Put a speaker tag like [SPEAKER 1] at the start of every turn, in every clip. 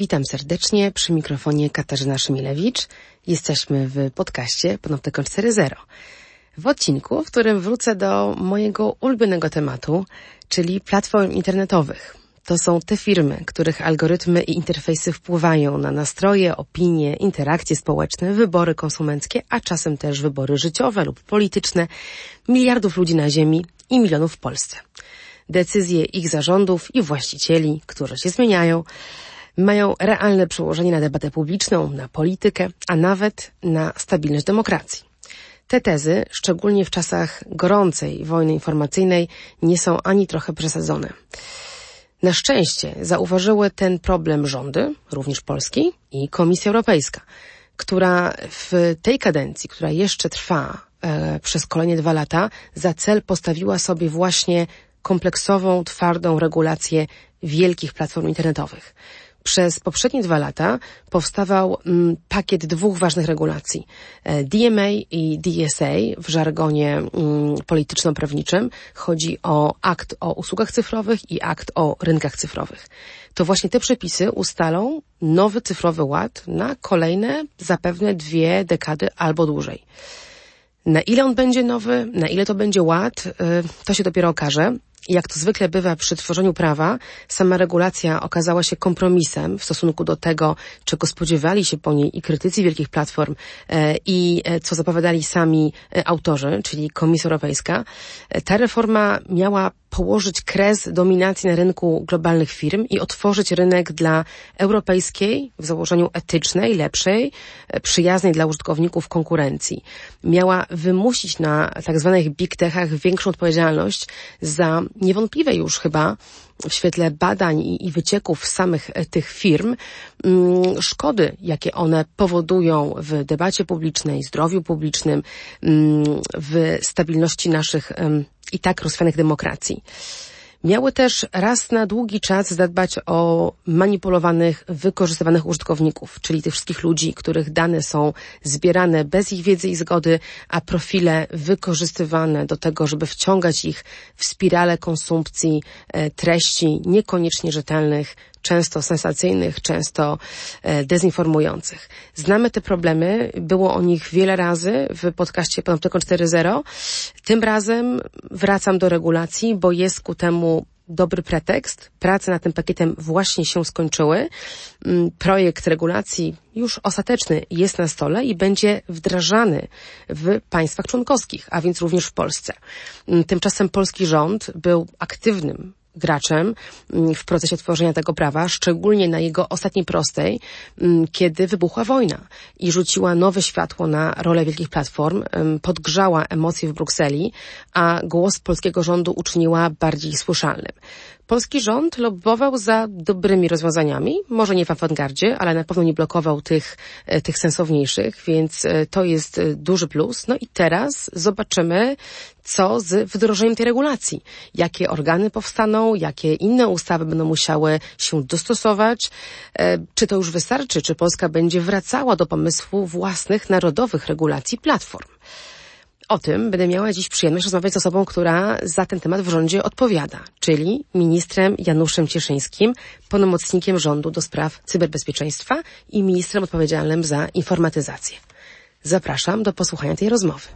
[SPEAKER 1] Witam serdecznie przy mikrofonie Katarzyna Szymilewicz. Jesteśmy w podcaście Panoptykon 4.0. W odcinku, w którym wrócę do mojego ulubionego tematu, czyli platform internetowych. To są te firmy, których algorytmy i interfejsy wpływają na nastroje, opinie, interakcje społeczne, wybory konsumenckie, a czasem też wybory życiowe lub polityczne miliardów ludzi na Ziemi i milionów w Polsce. Decyzje ich zarządów i właścicieli, które się zmieniają, mają realne przełożenie na debatę publiczną, na politykę, a nawet na stabilność demokracji. Te tezy, szczególnie w czasach gorącej wojny informacyjnej, nie są ani trochę przesadzone. Na szczęście zauważyły ten problem rządy, również Polski i Komisja Europejska, która w tej kadencji, która jeszcze trwa e, przez kolejne dwa lata, za cel postawiła sobie właśnie kompleksową, twardą regulację wielkich platform internetowych. Przez poprzednie dwa lata powstawał mm, pakiet dwóch ważnych regulacji. E, DMA i DSA w żargonie mm, polityczno-prawniczym chodzi o akt o usługach cyfrowych i akt o rynkach cyfrowych. To właśnie te przepisy ustalą nowy cyfrowy ład na kolejne zapewne dwie dekady albo dłużej. Na ile on będzie nowy, na ile to będzie ład, y, to się dopiero okaże jak to zwykle bywa przy tworzeniu prawa, sama regulacja okazała się kompromisem w stosunku do tego, czego spodziewali się po niej i krytycy wielkich platform e, i e, co zapowiadali sami e, autorzy, czyli Komisja Europejska. Ta reforma miała położyć kres dominacji na rynku globalnych firm i otworzyć rynek dla europejskiej, w założeniu etycznej, lepszej, przyjaznej dla użytkowników konkurencji. Miała wymusić na tak zwanych big techach większą odpowiedzialność za niewątpliwe już chyba w świetle badań i, i wycieków samych e, tych firm, mm, szkody, jakie one powodują w debacie publicznej, zdrowiu publicznym, mm, w stabilności naszych i tak rozwianych demokracji miały też raz na długi czas zadbać o manipulowanych, wykorzystywanych użytkowników, czyli tych wszystkich ludzi, których dane są zbierane bez ich wiedzy i zgody, a profile wykorzystywane do tego, żeby wciągać ich w spirale konsumpcji e, treści niekoniecznie rzetelnych, często sensacyjnych, często e, dezinformujących. Znamy te problemy, było o nich wiele razy w podcaście Panoptykon 4.0. Tym razem wracam do regulacji, bo jest ku temu dobry pretekst. Prace nad tym pakietem właśnie się skończyły. Mm, projekt regulacji już ostateczny jest na stole i będzie wdrażany w państwach członkowskich, a więc również w Polsce. Mm, tymczasem polski rząd był aktywnym graczem mm, w procesie tworzenia tego prawa, szczególnie na jego ostatniej prostej, mm, kiedy wybuchła wojna i rzuciła nowe światło na rolę wielkich platform, podgrzała emocje w Brukseli, a głos polskiego rządu uczyniła bardziej słyszalnym. Polski rząd lobbował za dobrymi rozwiązaniami, może nie w awangardzie, ale na pewno nie blokował tych, e, tych sensowniejszych, więc e, to jest e, duży plus. No i teraz zobaczymy, co z wdrożeniem tej regulacji. Jakie organy powstaną, jakie inne ustawy będą musiały się dostosować. Czy to już wystarczy? Czy Polska będzie wracała do pomysłu własnych narodowych regulacji platform? O tym będę miała dziś przyjemność rozmawiać z osobą, która za ten temat w rządzie odpowiada, czyli ministrem Januszem Cieszyńskim, pełnomocnikiem rządu do spraw cyberbezpieczeństwa i ministrem odpowiedzialnym za informatyzację. Zapraszam do posłuchania tej rozmowy.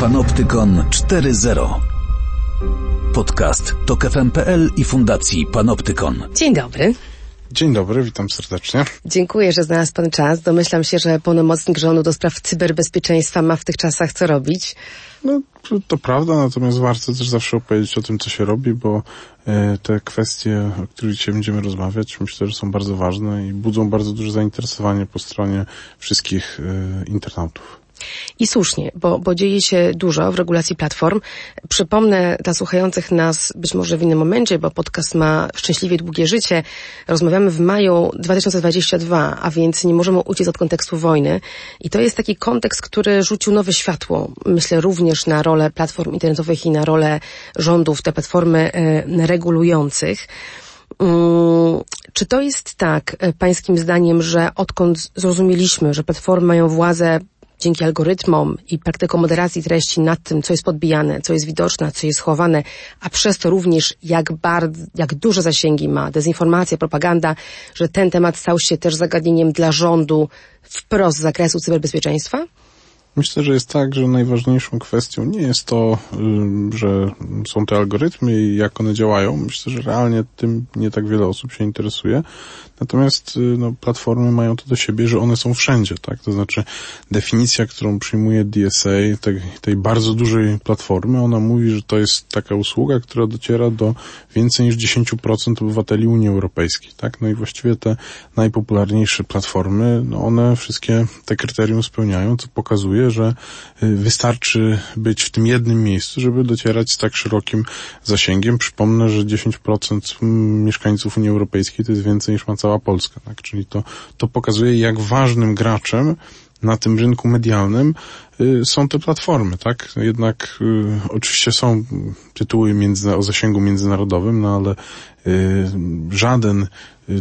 [SPEAKER 2] Panoptykon 4.0 Podcast TOK FM.pl i Fundacji Panoptykon.
[SPEAKER 1] Dzień dobry.
[SPEAKER 3] Dzień dobry, witam serdecznie.
[SPEAKER 1] Dziękuję, że znalazł Pan czas. Domyślam się, że pełnomocnik rządu do spraw cyberbezpieczeństwa ma w tych czasach co robić.
[SPEAKER 3] No, to prawda, natomiast warto też zawsze opowiedzieć o tym, co się robi, bo e, te kwestie, o których dzisiaj będziemy rozmawiać, myślę, że są bardzo ważne i budzą bardzo duże zainteresowanie po stronie wszystkich e, internautów.
[SPEAKER 1] I słusznie, bo, bo dzieje się dużo w regulacji platform. Przypomnę dla słuchających nas być może w innym momencie, bo podcast ma szczęśliwie długie życie. Rozmawiamy w maju 2022, a więc nie możemy uciec od kontekstu wojny. I to jest taki kontekst, który rzucił nowe światło, myślę również na rolę platform internetowych i na rolę rządów, te platformy e, regulujących. Mm, czy to jest tak, e, pańskim zdaniem, że odkąd zrozumieliśmy, że platformy mają władzę dzięki algorytmom i praktykom moderacji treści nad tym, co jest podbijane, co jest widoczne, co jest schowane, a przez to również jak bardzo, jak duże zasięgi ma dezinformacja, propaganda, że ten temat stał się też zagadnieniem dla rządu wprost z zakresu cyberbezpieczeństwa?
[SPEAKER 3] Myślę, że jest tak, że najważniejszą kwestią nie jest to, że są te algorytmy i jak one działają. Myślę, że realnie tym nie tak wiele osób się interesuje. Natomiast y, no, platformy mają to do siebie, że one są wszędzie, tak? To znaczy definicja, którą przyjmuje DSA, tej, tej bardzo dużej platformy, ona mówi, że to jest taka usługa, która dociera do więcej niż 10% obywateli Unii Europejskiej, tak? No i właściwie te najpopularniejsze platformy, no one wszystkie te kryterium spełniają, co pokazuje, że y, wystarczy być w tym jednym miejscu, żeby docierać z tak szerokim zasięgiem. Przypomnę, że 10% mieszkańców Unii Europejskiej to jest więcej niż ma cała cała Polska, tak? Czyli to, to pokazuje, jak ważnym graczem na tym rynku medialnym y, są te platformy, tak? Jednak y, oczywiście są tytuły o zasięgu międzynarodowym, no ale y, żaden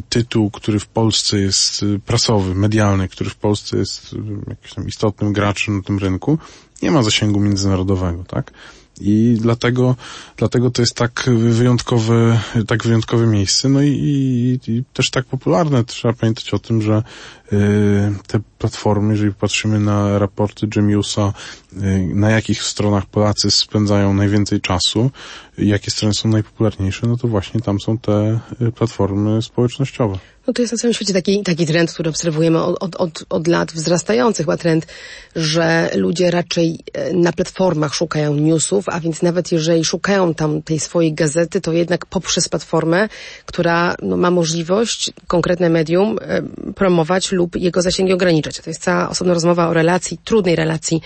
[SPEAKER 3] tytuł, który w Polsce jest prasowy, medialny, który w Polsce jest jakimś tam istotnym graczem na tym rynku, nie ma zasięgu międzynarodowego, tak? I dlatego, dlatego to jest tak wyjątkowe, tak wyjątkowe miejsce. No i, i, i też tak popularne. Trzeba pamiętać o tym, że y, te platformy, jeżeli patrzymy na raporty Gemiusa, y, na jakich stronach Polacy spędzają najwięcej czasu, jakie strony są najpopularniejsze, no to właśnie tam są te y, platformy społecznościowe.
[SPEAKER 1] No to jest na całym świecie taki, taki trend, który obserwujemy od, od, od, lat wzrastający chyba trend, że ludzie raczej e, na platformach szukają newsów, a więc nawet jeżeli szukają tam tej swojej gazety, to jednak poprzez platformę, która no, ma możliwość, konkretne medium, e, promować lub jego zasięgi ograniczać. To jest cała osobna rozmowa o relacji, trudnej relacji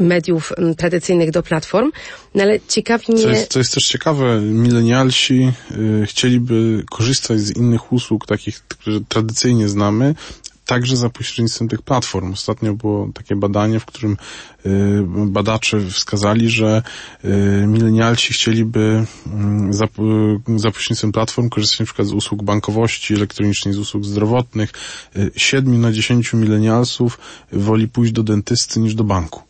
[SPEAKER 1] mediów tradycyjnych do platform, no ale ciekawi mnie...
[SPEAKER 3] Co jest, co jest też ciekawe, milenialsi y, chcieliby korzystać z innych usług, takich, które tradycyjnie znamy, także za pośrednictwem tych platform. Ostatnio było takie badanie, w którym y, badacze wskazali, że y, milenialci chcieliby y, za, za pośrednictwem platform korzystać przykład z usług bankowości elektronicznej, z usług zdrowotnych. Siedmiu na dziesięciu milenialsów woli pójść do dentysty niż do banku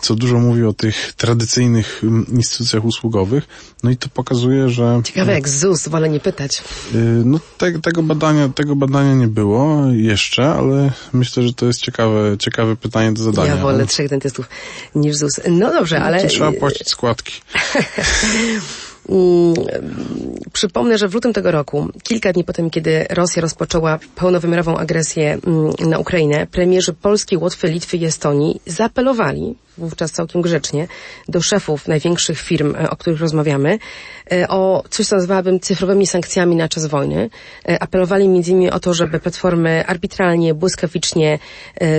[SPEAKER 3] co dużo mówi o tych tradycyjnych instytucjach usługowych. No i to pokazuje, że...
[SPEAKER 1] Ciekawe jak ZUS, wolę nie pytać.
[SPEAKER 3] No te, tego badania, tego badania nie było jeszcze, ale myślę, że to jest ciekawe, ciekawe pytanie do zadania.
[SPEAKER 1] Ja wolę trzech dentystów niż ZUS. No dobrze,
[SPEAKER 3] no,
[SPEAKER 1] ale...
[SPEAKER 3] trzeba płacić składki.
[SPEAKER 1] Mm, przypomnę, że w lutym tego roku, kilka dni po tym, kiedy Rosja rozpoczęła pełnowymiarową agresję mm, na Ukrainę, premierzy Polski, Łotwy, Litwy i Estonii zaapelowali wówczas całkiem grzecznie, do szefów największych firm, e, o których rozmawiamy, e, o coś, co nazwałabym cyfrowymi sankcjami na czas wojny. E, apelowali między innymi o to, żeby platformy arbitralnie, błyskawicznie,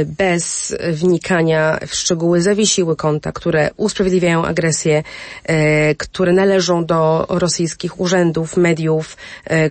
[SPEAKER 1] bez wnikania w szczegóły zawiesiły konta, które usprawiedliwiają agresję, które należą do rosyjskich urzędów, mediów,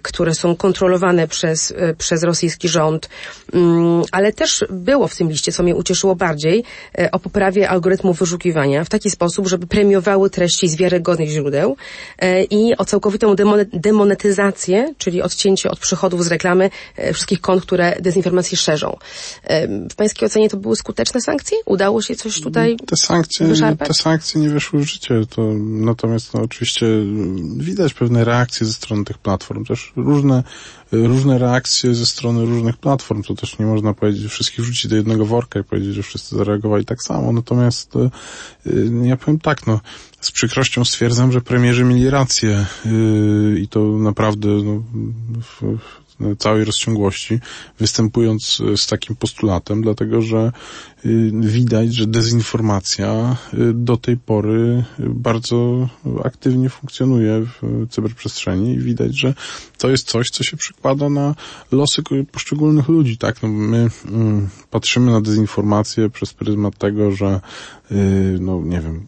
[SPEAKER 1] które są kontrolowane przez, przez rosyjski rząd. Mm, ale też było w tym liście, co mnie ucieszyło bardziej, o poprawie algorytmu algorytmów wyszukiwania w taki sposób, żeby premiowały treści z wiarygodnych źródeł e, i o całkowitą demonetyzację, czyli odcięcie od przychodów z reklamy e, wszystkich kont, które dezinformacje szerzą. E, w Pańskiej ocenie to były skuteczne sankcje? Udało się coś tutaj
[SPEAKER 3] Te sankcje, te sankcje nie weszły w życie. To, natomiast no, oczywiście widać pewne reakcje ze strony tych platform. Też różne różne reakcje ze strony różnych platform. To też nie można powiedzieć, wszystkich wrzucić do jednego worka i powiedzieć, że wszyscy zareagowali tak samo. Natomiast e, ja powiem tak, no, z przykrością stwierdzam, że premierzy mieli rację e, i to naprawdę no, całej rozciągłości, występując z takim postulatem, dlatego że y, widać, że dezinformacja y, do tej pory bardzo aktywnie funkcjonuje w cyberprzestrzeni i widać, że to jest coś, co się przekłada na losy poszczególnych ludzi, tak? No my mm, patrzymy na dezinformację przez pryzmat tego, że no nie wiem,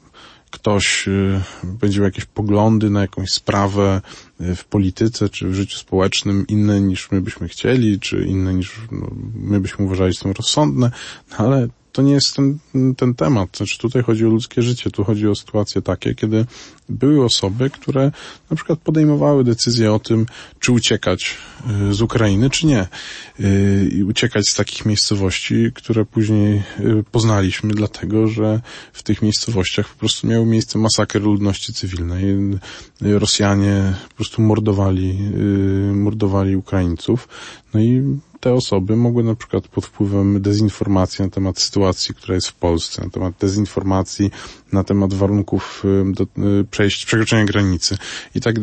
[SPEAKER 3] ktoś y, będzie miał jakieś poglądy na jakąś sprawę y, w polityce czy w życiu społecznym inne niż my byśmy chcieli, czy inne niż no, my byśmy uważali, są rozsądne, no ale to nie jest ten, ten temat. Znaczy tutaj chodzi o ludzkie życie, tu chodzi o sytuacje takie, kiedy były osoby, które na przykład podejmowały decyzję o tym, czy uciekać y, z Ukrainy, czy nie. Y, I uciekać z takich miejscowości, które później y, poznaliśmy, dlatego że w tych miejscowościach po prostu miały miejsce masakry ludności cywilnej. Rosjanie po prostu mordowali, mordowali Ukraińców. No i te osoby mogły na przykład pod wpływem dezinformacji na temat sytuacji, która jest w Polsce, na temat dezinformacji na temat warunków do, przejść, przekroczenia granicy i tak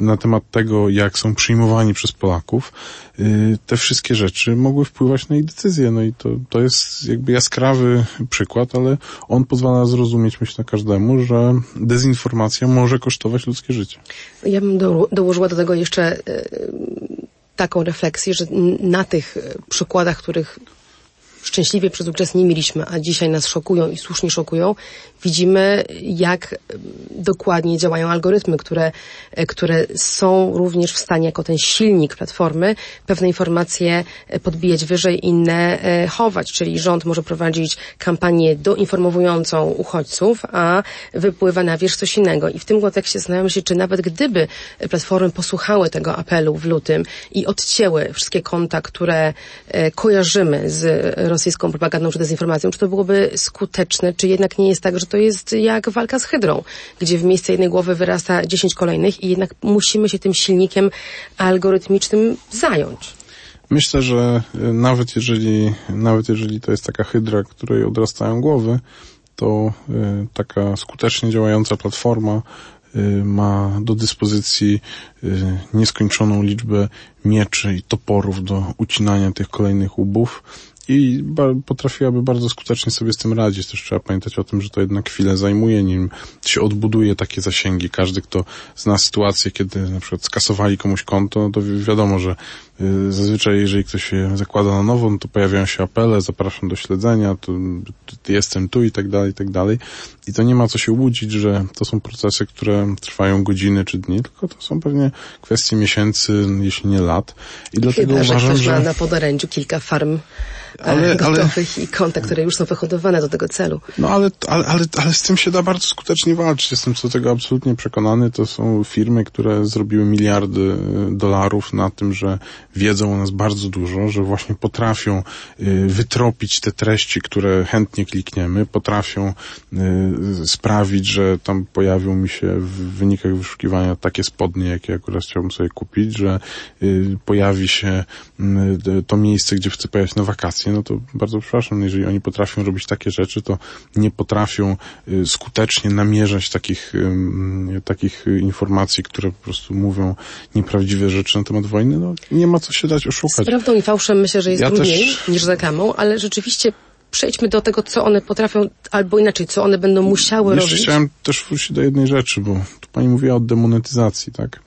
[SPEAKER 3] na temat tego, jak są przyjmowani przez Polaków, te wszystkie rzeczy mogły wpływać na ich decyzje. No i to, to jest jakby jaskrawy przykład, ale on pozwala zrozumieć, myślę, każdemu, że dezinformacja może kosztować ludzkie życie.
[SPEAKER 1] Ja bym do, dołożyła do tego jeszcze taką refleksję, że na tych e, przykładach, których szczęśliwie przez okres nie mieliśmy, a dzisiaj nas szokują i słusznie szokują, widzimy, jak dokładnie działają algorytmy, które, e, które są również w stanie, jako ten silnik platformy, pewne informacje e, podbijać wyżej, inne e, chować. Czyli rząd może prowadzić kampanię doinformowującą uchodźców, a wypływa na wierzch coś innego. I w tym kontekście zastanawiam się, czy nawet gdyby platformy posłuchały tego apelu w lutym i odcięły wszystkie konta, które kojarzymy z rosyjską propagandą czy dezinformacją, czy to byłoby skuteczne, czy jednak nie jest tak, że to jest jak walka z hydrą, gdzie w miejsce jednej głowy wyrasta dziesięć kolejnych i jednak musimy się tym silnikiem algorytmicznym zająć.
[SPEAKER 3] Myślę, że e, nawet jeżeli, nawet jeżeli to jest taka hydra, której odrastają głowy, to e, taka skutecznie działająca platforma e, ma do dyspozycji nieskończoną liczbę mieczy i toporów do ucinania tych kolejnych łubów i potrafiłaby bardzo skutecznie sobie z tym radzić. Też trzeba pamiętać o tym, że to jednak chwilę zajmuje, nim się odbuduje takie zasięgi. Każdy, kto zna sytuację, kiedy na przykład skasowali komuś konto, no to wiadomo, że y, zazwyczaj jeżeli ktoś się zakłada na nowo, no to pojawiają się apele, zapraszam do śledzenia, to, jestem tu i tak dalej, i tak dalej. I to nie ma co się łudzić, że to są procesy, które trwają godziny czy dni, tylko to są pewnie kwestie miesięcy, jeśli nie lat.
[SPEAKER 1] I dlatego Chyba, uważam, że ktoś że... ma na podorędziu kilka farm ale, gotowych ale, i konta, które już są wyhodowane do tego celu.
[SPEAKER 3] No ale, ale, ale, ale z tym się da bardzo skutecznie walczyć. Jestem co do tego absolutnie przekonany. To są firmy, które zrobiły miliardy y, dolarów na tym, że wiedzą o nas bardzo dużo, że właśnie potrafią y, wytropić te treści, które chętnie klikniemy, potrafią sprawić, że tam pojawią mi się w wynikach wyszukiwania takie spodnie, jakie akurat chciałbym sobie kupić, że pojawi się to miejsce, gdzie chcę pojechać na wakacje no to bardzo przepraszam, jeżeli oni potrafią robić takie rzeczy, to nie potrafią y, skutecznie namierzać takich, takich informacji, które po prostu mówią nieprawdziwe rzeczy na temat wojny. No nie ma co się dać oszukać.
[SPEAKER 1] Z prawdą i fałszem myślę, że jest ja trudniej też... niż z reklamą, ale rzeczywiście przejdźmy do tego, co one potrafią, albo inaczej, co one będą musiały
[SPEAKER 3] Jeszcze
[SPEAKER 1] robić.
[SPEAKER 3] chciałem też wrócić do jednej rzeczy, bo tu pani mówiła o demonetyzacji, tak?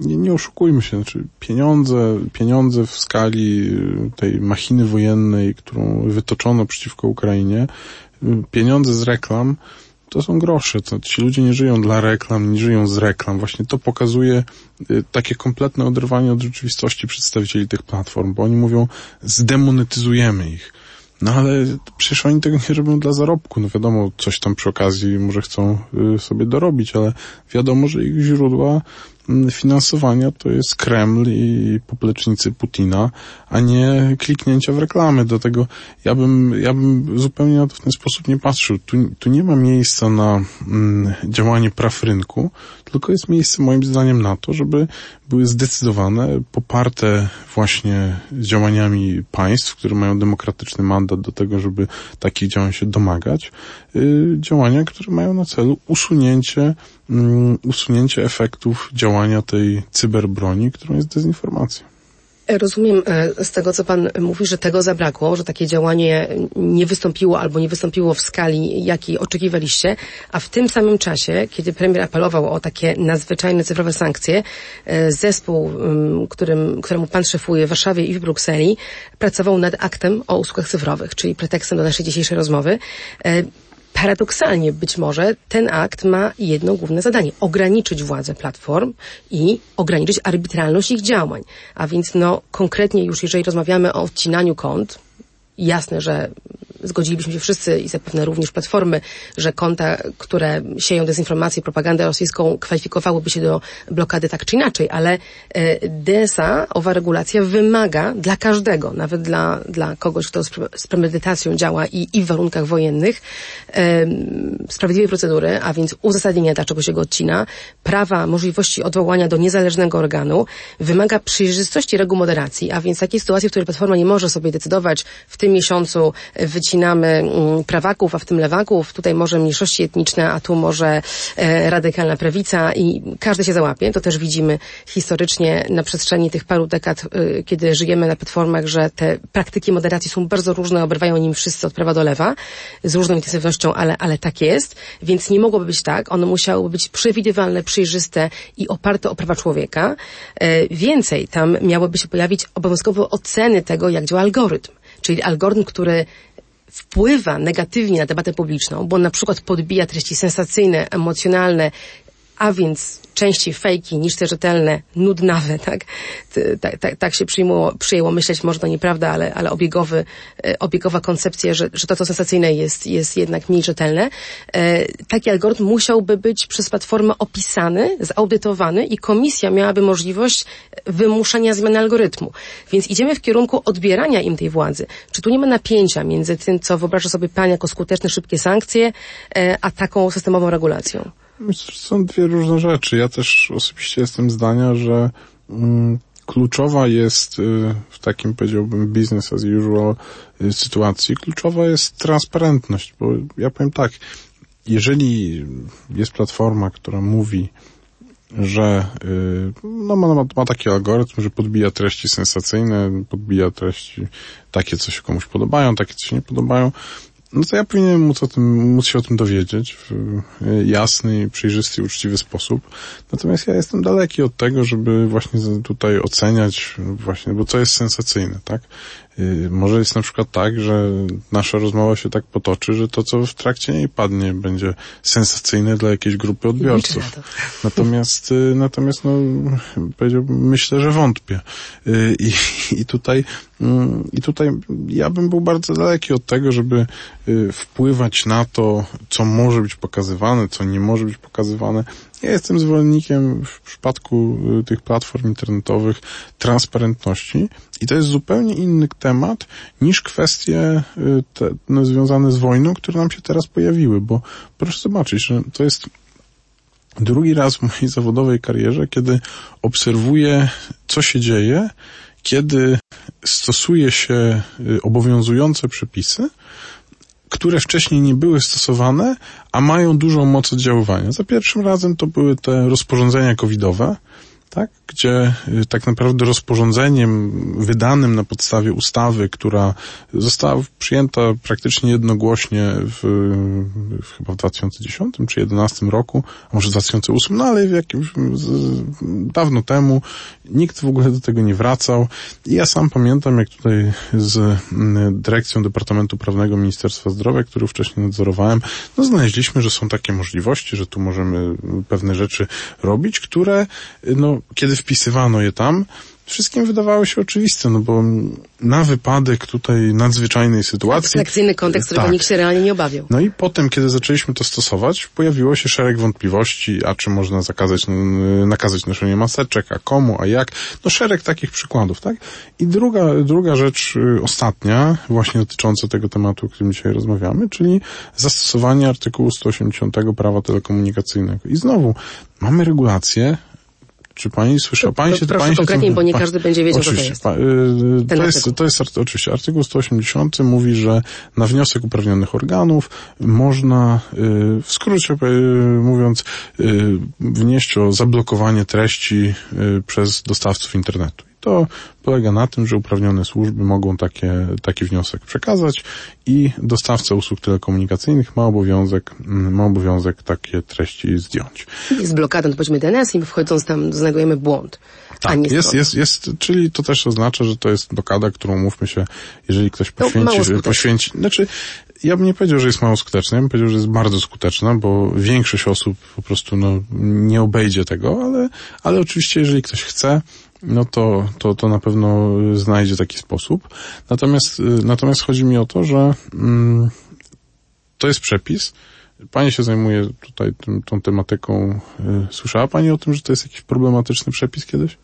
[SPEAKER 3] Nie, nie oszukujmy się, znaczy pieniądze, pieniądze w skali y, tej machiny wojennej, którą wytoczono przeciwko Ukrainie, y, pieniądze z reklam, to są grosze. To ci ludzie nie żyją dla reklam, nie żyją z reklam. Właśnie to pokazuje y, takie kompletne oderwanie od rzeczywistości przedstawicieli tych platform, bo oni mówią, zdemonetyzujemy ich. No ale przecież oni tego nie robią dla zarobku. No wiadomo, coś tam przy okazji może chcą sobie dorobić, ale wiadomo, że ich źródła finansowania to jest Kreml i poplecznicy Putina, a nie kliknięcia w reklamy. Dlatego ja bym, ja bym zupełnie na to w ten sposób nie patrzył. Tu, tu nie ma miejsca na mm, działanie praw rynku, tylko jest miejsce moim zdaniem na to, żeby były zdecydowane, poparte właśnie działaniami państw, które mają demokratyczny mandat do tego, żeby takich działań się domagać, yy, działania, które mają na celu usunięcie, yy, usunięcie efektów działania tej cyberbroni, którą jest dezinformacja.
[SPEAKER 1] Rozumiem e, z tego, co Pan mówi, że tego zabrakło, że takie działanie nie wystąpiło albo nie wystąpiło w skali, jakiej oczekiwaliście, a w tym samym czasie, kiedy premier apelował o takie nadzwyczajne cyfrowe sankcje, e, zespół, którym, któremu Pan szefuje w Warszawie i w Brukseli, pracował nad aktem o usługach cyfrowych, czyli pretekstem do naszej dzisiejszej rozmowy. Paradoksalnie być może ten akt ma jedno główne zadanie. Ograniczyć władzę platform i ograniczyć arbitralność ich działań. A więc no konkretnie już jeżeli rozmawiamy o odcinaniu kont, jasne, że zgodzilibyśmy się wszyscy i zapewne również platformy, że konta, które sieją dezinformację, propagandę rosyjską kwalifikowałyby się do blokady tak czy inaczej, ale e, DSA, owa regulacja wymaga dla każdego, nawet dla, dla kogoś, kto z, premedytacją działa i, i w warunkach wojennych, sprawiedliwej procedury, a więc uzasadnienia, dlaczego się go odcina, prawa, możliwości odwołania do niezależnego organu, wymaga przejrzystości reguł moderacji, a więc takiej sytuacji, w której Platforma nie może sobie decydować, w tym miesiącu wycinamy mm, prawaków, a w tym lewaków, tutaj może mniejszości etniczne, a tu może e, radykalna prawica i każdy się załapie. To też widzimy historycznie na przestrzeni tych paru dekad, e, kiedy żyjemy na platformach, że te praktyki moderacji są bardzo różne, obrywają nim wszyscy od prawa do lewa, z różną intensywnością, ale, ale tak jest, więc nie mogłoby być tak. One musiałyby być przewidywalne, przejrzyste i oparte o prawa człowieka. E, więcej, tam miałyby się pojawić obowiązkowe oceny tego, jak działa algorytm. Czyli algorytm, który wpływa negatywnie na debatę publiczną, bo na przykład podbija treści sensacyjne, emocjonalne, a więc częściej fejki niż te rzetelne, nudnawe, tak? Tak, tak, tak się przyjmuło, przyjęło myśleć, może to nieprawda, ale, ale obiegowy, e, obiegowa koncepcja, że, że to, co sensacyjne jest, jest jednak mniej rzetelne. E, taki algorytm musiałby być przez platformę opisany, zaudytowany i komisja miałaby możliwość wymuszenia zmiany algorytmu. Więc idziemy w kierunku odbierania im tej władzy. Czy tu nie ma napięcia między tym, co wyobraża sobie Pan jako skuteczne, szybkie sankcje, e, a taką systemową regulacją?
[SPEAKER 3] Są dwie różne rzeczy. Ja też osobiście jestem zdania, że mm, kluczowa jest y, w takim powiedziałbym business as usual y, sytuacji, kluczowa jest transparentność, bo ja powiem tak, jeżeli jest platforma, która mówi, że y, no, ma, ma taki algorytm, że podbija treści sensacyjne, podbija treści takie, co się komuś podobają, takie, co się nie podobają, no to ja powinienem móc, o tym, móc się o tym dowiedzieć w e, jasny, przejrzysty uczciwy sposób. Natomiast ja jestem daleki od tego, żeby właśnie tutaj oceniać właśnie, bo co jest sensacyjne, tak? Y, może jest na przykład tak, że nasza rozmowa się tak potoczy, że to, co w trakcie niej padnie, będzie sensacyjne dla jakiejś grupy odbiorców. Natomiast, y, natomiast, no, powiedziałbym, myślę, że wątpię. Y, I, i tutaj, mm, i tutaj ja bym był bardzo daleki od tego, żeby wpływać na to, co może być pokazywane, co nie może być pokazywane. Ja jestem zwolennikiem w przypadku y, tych platform internetowych transparentności i to jest zupełnie inny temat niż kwestie y, te, no, związane z wojną, które nam się teraz pojawiły, bo proszę zobaczyć, że to jest drugi raz w mojej zawodowej karierze, kiedy obserwuję, co się dzieje, kiedy stosuje się y, obowiązujące przepisy, które wcześniej nie były stosowane, a mają dużą moc oddziaływania. Za pierwszym razem to były te rozporządzenia covidowe, tak? gdzie y, tak naprawdę rozporządzeniem wydanym na podstawie ustawy, która została przyjęta praktycznie jednogłośnie w, w chyba w 2010 czy 2011 roku, a może w 2008, no ale w jakimś, dawno temu nikt w ogóle do tego nie wracał. I ja sam pamiętam, jak tutaj z dyrekcją Departamentu Prawnego Ministerstwa Zdrowia, który wcześniej nadzorowałem, no znaleźliśmy, że są takie możliwości, że tu możemy pewne rzeczy robić, które no kiedy wpisywano je tam, wszystkim wydawało się oczywiste, no bo na wypadek tutaj nadzwyczajnej sytuacji...
[SPEAKER 1] Abstrakcyjny kontekst, którego tak. nikt się realnie nie obawiał.
[SPEAKER 3] No i potem, kiedy zaczęliśmy to stosować, pojawiło się szereg wątpliwości, a czy można zakazać, nakazać noszenie maseczek, a komu, a jak. No szereg takich przykładów, tak? I druga, druga rzecz y, ostatnia, właśnie dotycząca tego tematu, o którym dzisiaj rozmawiamy, czyli zastosowanie artykułu 180 prawa telekomunikacyjnego. I znowu, mamy regulacje, czy pani słyszała? Pani
[SPEAKER 1] się, proszę pani konkretniej, się, bo nie każdy będzie wiedział, oczywiście, co to jest.
[SPEAKER 3] Pa, y, to, jest to jest oczywiście artykuł 180 mówi, że na wniosek uprawnionych organów można, y, w skrócie y, mówiąc, wnieść o zablokowanie treści przez dostawców internetu. To polega na tym, że uprawnione służby mogą takie, taki wniosek przekazać i dostawca usług telekomunikacyjnych ma obowiązek, mm, ma obowiązek takie treści zdjąć.
[SPEAKER 1] Jest blokada, to powiedzmy DNS i wchodząc tam znajdujemy błąd.
[SPEAKER 3] Tak, jest, jest, jest, czyli to też oznacza, że to jest blokada, którą mówmy się, jeżeli ktoś poświęci, poświęci, znaczy, ja bym nie powiedział, że jest mało skuteczna, ja bym powiedział, że jest bardzo skuteczna, bo większość osób po prostu no, nie obejdzie tego, ale, ale oczywiście jeżeli ktoś chce, no to, to, to na pewno znajdzie taki sposób. Natomiast, natomiast chodzi mi o to, że mm, to jest przepis. Pani się zajmuje tutaj tym, tą tematyką. Słyszała Pani o tym, że to jest jakiś problematyczny przepis kiedyś?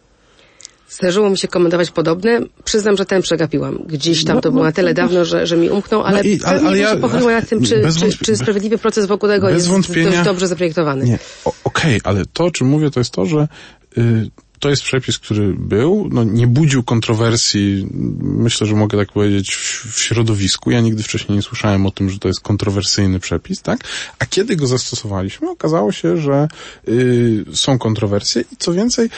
[SPEAKER 1] Zdarzyło mi się komentować podobne. Przyznam, że ten przegapiłam. Gdzieś tam no, to było na tyle dawno, że, że mi umknął, ale, no i, ale, ale ja pochyliła nad tym, czy, czy, czy, sprawiedliwy proces wokół tego jest dobrze zaprojektowany.
[SPEAKER 3] Nie, okej, okay, ale to, o czym mówię, to jest to, że y, to jest przepis, który był, no nie budził kontrowersji, myślę, że mogę tak powiedzieć, w, w środowisku. Ja nigdy wcześniej nie słyszałem o tym, że to jest kontrowersyjny przepis, tak? A kiedy go zastosowaliśmy, okazało się, że y, są kontrowersje i co więcej,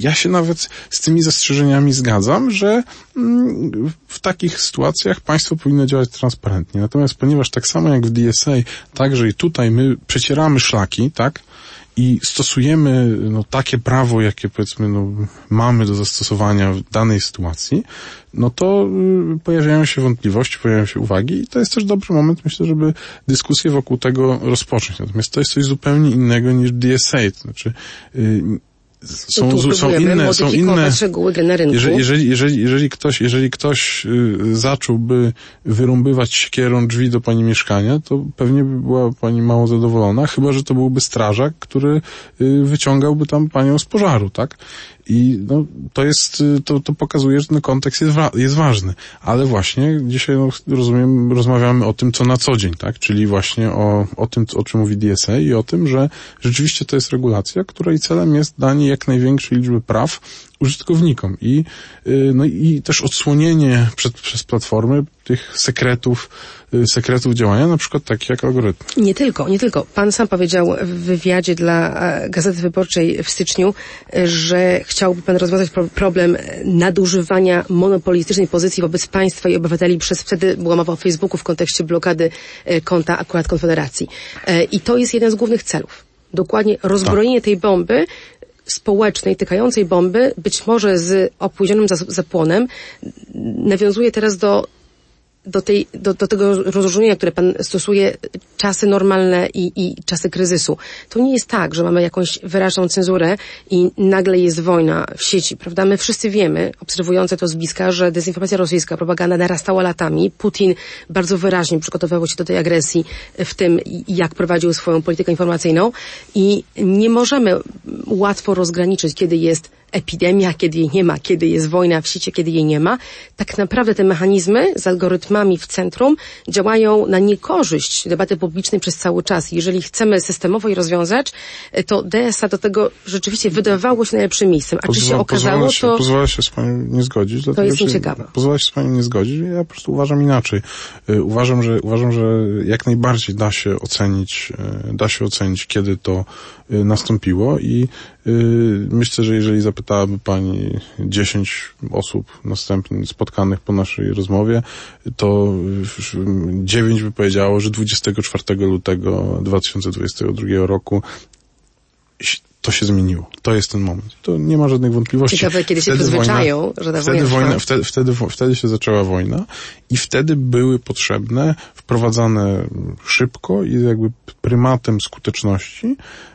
[SPEAKER 3] ja się nawet z tymi zastrzeżeniami zgadzam, że mm, w takich sytuacjach państwo powinno działać transparentnie. Natomiast ponieważ tak samo jak w DSA, także i tutaj my przecieramy szlaki, tak? I stosujemy no, takie prawo, jakie powiedzmy no, mamy do zastosowania w danej sytuacji, no to y, pojawiają się wątpliwości, pojawiają się uwagi i to jest też dobry moment, myślę, żeby dyskusję wokół tego rozpocząć. Natomiast to jest coś zupełnie innego niż DSA, to znaczy y,
[SPEAKER 1] są, są inne, są inne. Na rynku.
[SPEAKER 3] Jeżeli, jeżeli, jeżeli, jeżeli ktoś, jeżeli ktoś y, zacząłby wyrąbywać siekierą drzwi do pani mieszkania, to pewnie by była pani mało zadowolona, chyba, że to byłby strażak, który y, wyciągałby tam panią z pożaru, tak? I no, to jest, y, to, to pokazuje, że ten kontekst jest, wa jest ważny. Ale właśnie dzisiaj, no, rozumiem, rozmawiamy o tym, co na co dzień, tak? Czyli właśnie o, o tym, o czym mówi DSA i o tym, że rzeczywiście to jest regulacja, której celem jest danie jak największej liczby praw użytkownikom i, y, no i też odsłonienie przed, przez platformy tych sekretów, y, sekretów działania, na przykład takich jak algorytm.
[SPEAKER 1] Nie tylko, nie tylko. Pan sam powiedział w wywiadzie dla Gazety Wyborczej w styczniu, że chciałby pan rozwiązać problem nadużywania monopolistycznej pozycji wobec państwa i obywateli przez, wtedy była mowa o Facebooku w kontekście blokady konta akurat Konfederacji. I to jest jeden z głównych celów dokładnie rozbrojenie tak. tej bomby, społecznej, tykającej bomby, być może z opóźnionym zapłonem, nawiązuje teraz do do, tej, do, do tego rozróżnienia, które Pan stosuje, czasy normalne i, i czasy kryzysu. To nie jest tak, że mamy jakąś wyraźną cenzurę i nagle jest wojna w sieci, prawda? My wszyscy wiemy, obserwujące to z bliska, że dezinformacja rosyjska, propaganda narastała latami. Putin bardzo wyraźnie przygotowywał się do tej agresji w tym, jak prowadził swoją politykę informacyjną i nie możemy łatwo rozgraniczyć, kiedy jest epidemia, kiedy jej nie ma, kiedy jest wojna w sieci, kiedy jej nie ma. Tak naprawdę te mechanizmy z algorytmami w centrum działają na niekorzyść debaty publicznej przez cały czas. Jeżeli chcemy systemowo je rozwiązać, to DSA do tego rzeczywiście wydawało się najlepszym miejscem. A czy się okazało,
[SPEAKER 3] się,
[SPEAKER 1] to...
[SPEAKER 3] Pozwala się z Panią nie zgodzić.
[SPEAKER 1] To jest ciekawe.
[SPEAKER 3] Pozwala się z Panią nie zgodzić. Ja po prostu uważam inaczej. Y, uważam, że, uważam, że jak najbardziej da się ocenić, y, da się ocenić, kiedy to nastąpiło i myślę, że jeżeli zapytałaby Pani 10 osób następnie spotkanych po naszej rozmowie, to 9 by powiedziało, że 24 lutego 2022 roku to się zmieniło. To jest ten moment. To nie ma żadnych wątpliwości.
[SPEAKER 1] Ciekawe, kiedy wtedy się przyzwyczają, wojna, że ta
[SPEAKER 3] wtedy
[SPEAKER 1] wojna,
[SPEAKER 3] wojna wtedy, wtedy, wtedy się zaczęła wojna i wtedy były potrzebne, wprowadzane szybko i jakby prymatem skuteczności Y,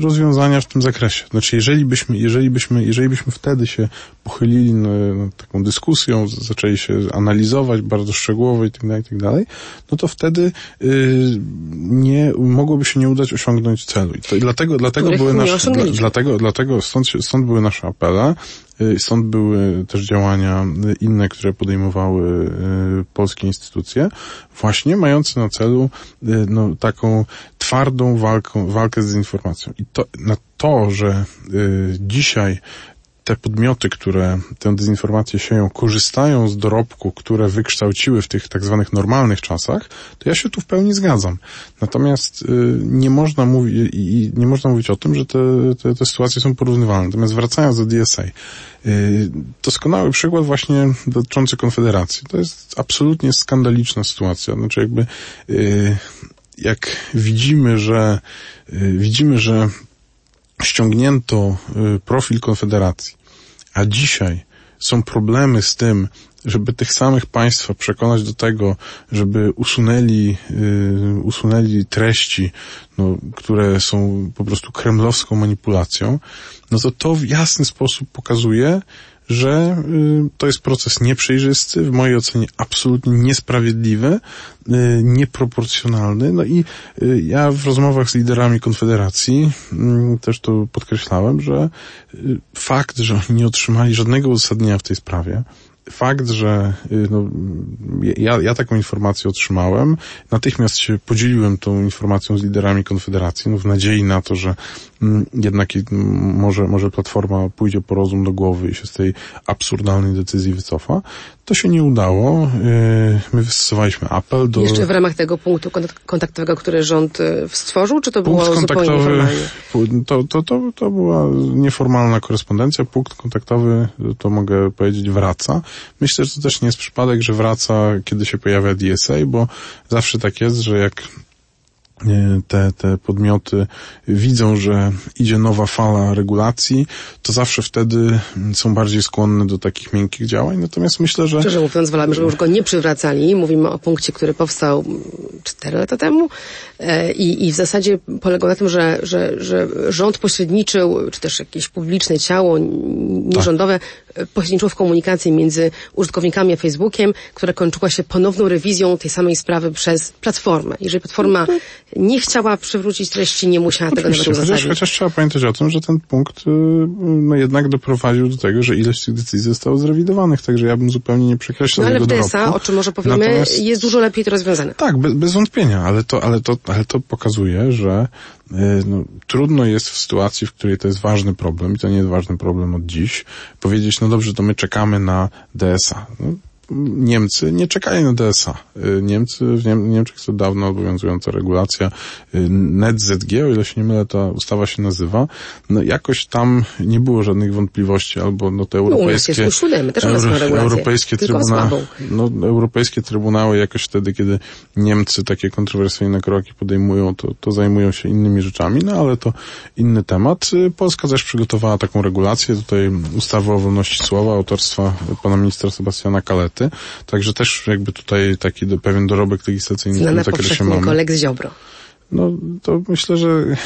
[SPEAKER 3] rozwiązania w tym zakresie. Znaczy, jeżeli byśmy, jeżeli byśmy, jeżeli byśmy wtedy się pochylili nad taką dyskusją, zaczęli się analizować bardzo szczegółowo i tak dalej, i tak dalej, no to wtedy y, nie, mogłoby się nie udać osiągnąć celu. I, to, i dlatego, dlatego były nasze, dla, dlatego, dlatego stąd, stąd były nasze apele, y, Stąd były też działania inne, które podejmowały polskie instytucje, właśnie mające na celu no, taką twardą walką, walkę z dezinformacją. I to, na to, że y, dzisiaj te podmioty, które tę dezinformację sieją, korzystają z dorobku, które wykształciły w tych tak zwanych normalnych czasach, to ja się tu w pełni zgadzam. Natomiast y, nie można mówić nie można mówić o tym, że te, te, te sytuacje są porównywalne. Natomiast wracając do DSA, y, doskonały przykład właśnie dotyczący Konfederacji. To jest absolutnie skandaliczna sytuacja. Znaczy jakby y, jak widzimy, że widzimy, że ściągnięto profil Konfederacji, a dzisiaj są problemy z tym, żeby tych samych państwa przekonać do tego, żeby usunęli, yy, usunęli treści, no, które są po prostu kremlowską manipulacją, no to to w jasny sposób pokazuje, że y, to jest proces nieprzejrzysty, w mojej ocenie absolutnie niesprawiedliwy, y, nieproporcjonalny. No i y, ja w rozmowach z liderami Konfederacji też to podkreślałem, że fakt, że oni nie otrzymali żadnego uzasadnienia w tej sprawie, fakt, że no, ja, ja taką informację otrzymałem, natychmiast się podzieliłem tą informacją z liderami Konfederacji, no, w nadziei na to, że Mm, jednak może, może Platforma pójdzie po rozum do głowy i się z tej absurdalnej decyzji wycofa. To się nie udało. Yy, my wystosowaliśmy apel do...
[SPEAKER 1] Jeszcze w ramach tego punktu kontaktowego, który rząd yy, stworzył, czy to było Punkt zupełnie nieformalnie?
[SPEAKER 3] To, to, to, to była nieformalna korespondencja. Punkt kontaktowy, to mogę powiedzieć, wraca. Myślę, że to też nie jest przypadek, że wraca, kiedy się pojawia DSA, bo zawsze tak jest, że jak te, te podmioty widzą, że idzie nowa fala regulacji, to zawsze wtedy są bardziej skłonne do takich miękkich działań. Natomiast myślę, że...
[SPEAKER 1] Szczerze mówiąc, wolamy, żeby już go nie przywracali. Mówimy o punkcie, który powstał cztery lata temu e, i, i w zasadzie polegał na tym, że, że, że rząd pośredniczył, czy też jakieś publiczne ciało nierządowe tak. pośredniczyło w komunikacji między użytkownikami a Facebookiem, która kończyła się ponowną rewizją tej samej sprawy przez Platformę. Jeżeli Platforma nie chciała przywrócić treści, nie musiała tego nawet uzasadnić.
[SPEAKER 3] Chociaż, chociaż trzeba pamiętać o tym, że ten punkt y, no jednak doprowadził do tego, że ilość tych decyzji zostało zrewidowanych, także ja bym zupełnie nie przekreślał
[SPEAKER 1] no, ale
[SPEAKER 3] w
[SPEAKER 1] DSA, o czym może powiemy, Natomiast, jest dużo lepiej to rozwiązane.
[SPEAKER 3] Tak, bez, bez wątpienia, ale to, ale, to, ale to pokazuje, że y, no, trudno jest w sytuacji, w której to jest ważny problem i to nie jest ważny problem od dziś, powiedzieć, no dobrze, to my czekamy na DSA. No, Niemcy nie czekają na DSA. Y, Niemcy, w Niemczech jest to dawno obowiązująca regulacja y, NetZG, o ile się nie mylę, ta ustawa się nazywa. No jakoś tam nie było żadnych wątpliwości, albo no te europejskie...
[SPEAKER 1] No, nas też euro,
[SPEAKER 3] europejskie, trybuna, no, europejskie trybunały jakoś wtedy, kiedy Niemcy takie kontrowersyjne kroki podejmują, to, to zajmują się innymi rzeczami, no ale to inny temat. Y, Polska też przygotowała taką regulację, tutaj ustawę o wolności słowa autorstwa pana ministra Sebastiana Kalety, Także też jakby tutaj taki do, pewien dorobek legislacyjny
[SPEAKER 1] w tym zakresie mamy. Kolek Ziobro.
[SPEAKER 3] No, to myślę, że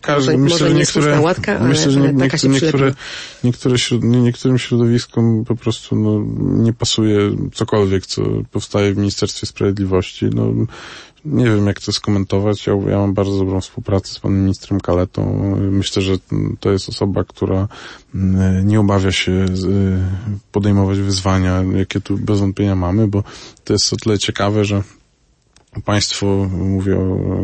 [SPEAKER 3] każdy,
[SPEAKER 1] może,
[SPEAKER 3] myślę,
[SPEAKER 1] może
[SPEAKER 3] że niektóre,
[SPEAKER 1] łatka, ale,
[SPEAKER 3] myślę, że nie, niektóre, niektóre, niektóre środ, niektórym środowiskom po prostu, no, nie pasuje cokolwiek, co powstaje w Ministerstwie Sprawiedliwości. No, nie wiem, jak to skomentować. Ja, ja mam bardzo dobrą współpracę z panem ministrem Kaletą. Myślę, że to jest osoba, która mm, nie obawia się y, podejmować wyzwania, jakie tu bez wątpienia mamy, bo to jest o tyle ciekawe, że Państwo, mówię,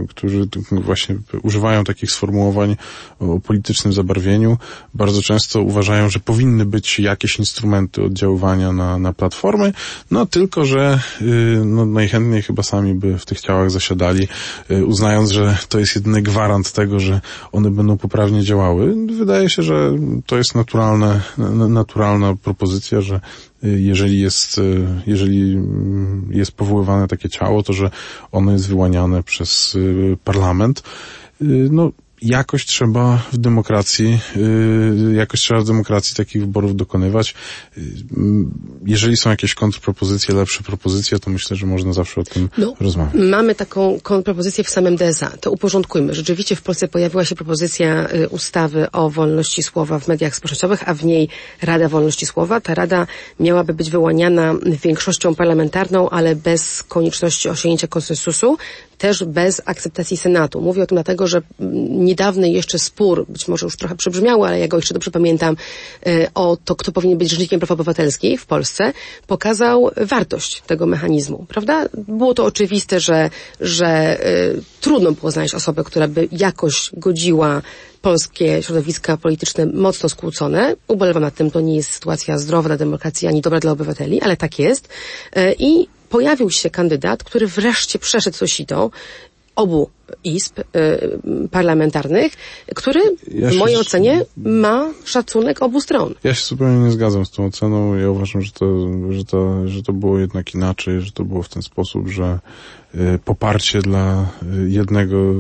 [SPEAKER 3] którzy właśnie używają takich sformułowań o politycznym zabarwieniu, bardzo często uważają, że powinny być jakieś instrumenty oddziaływania na, na platformy, no tylko, że y, no, najchętniej chyba sami by w tych ciałach zasiadali, y, uznając, że to jest jedyny gwarant tego, że one będą poprawnie działały. Wydaje się, że to jest naturalne, naturalna propozycja, że jeżeli jest, e, jeżeli mm, jest powoływane takie ciało, to że ono jest wyłaniane przez e, parlament. No, jakoś trzeba w demokracji, yy, jakoś trzeba w demokracji takich wyborów dokonywać. Yy, jeżeli są jakieś kontrpropozycje, lepsze propozycje, to myślę, że można zawsze o tym no, rozmawiać.
[SPEAKER 1] Mamy taką kontrpropozycję w samym DSA. To uporządkujmy. Rzeczywiście w Polsce pojawiła się propozycja y, ustawy o wolności słowa w mediach społecznościowych, a w niej Rada Wolności Słowa. Ta Rada miałaby być wyłaniana większością parlamentarną, ale bez konieczności osiągnięcia konsensusu też bez akceptacji Senatu. Mówię o tym dlatego, że niedawny jeszcze spór, być może już trochę przebrzmiały, ale ja go jeszcze dobrze pamiętam, e, o to, kto powinien być rzecznikiem praw obywatelskich w Polsce, pokazał wartość tego mechanizmu, prawda? Było to oczywiste, że, że y, trudno było znaleźć osobę, która by jakoś godziła polskie środowiska polityczne mocno skłócone. Ubolewam nad tym, to nie jest sytuacja zdrowa dla demokracji ani dobra dla obywateli, ale tak jest. Y, I pojawił się kandydat, który wreszcie przeszedł to sito. Obu izb y, parlamentarnych, który
[SPEAKER 3] Ja
[SPEAKER 1] w mojej ocenie ma szacunek obu stron.
[SPEAKER 3] Ja się zupełnie nie zgadzam z tą oceną. Ja uważam, że to, że to, że to było jednak inaczej, że to było w ten sposób, że poparcie dla y, jednego,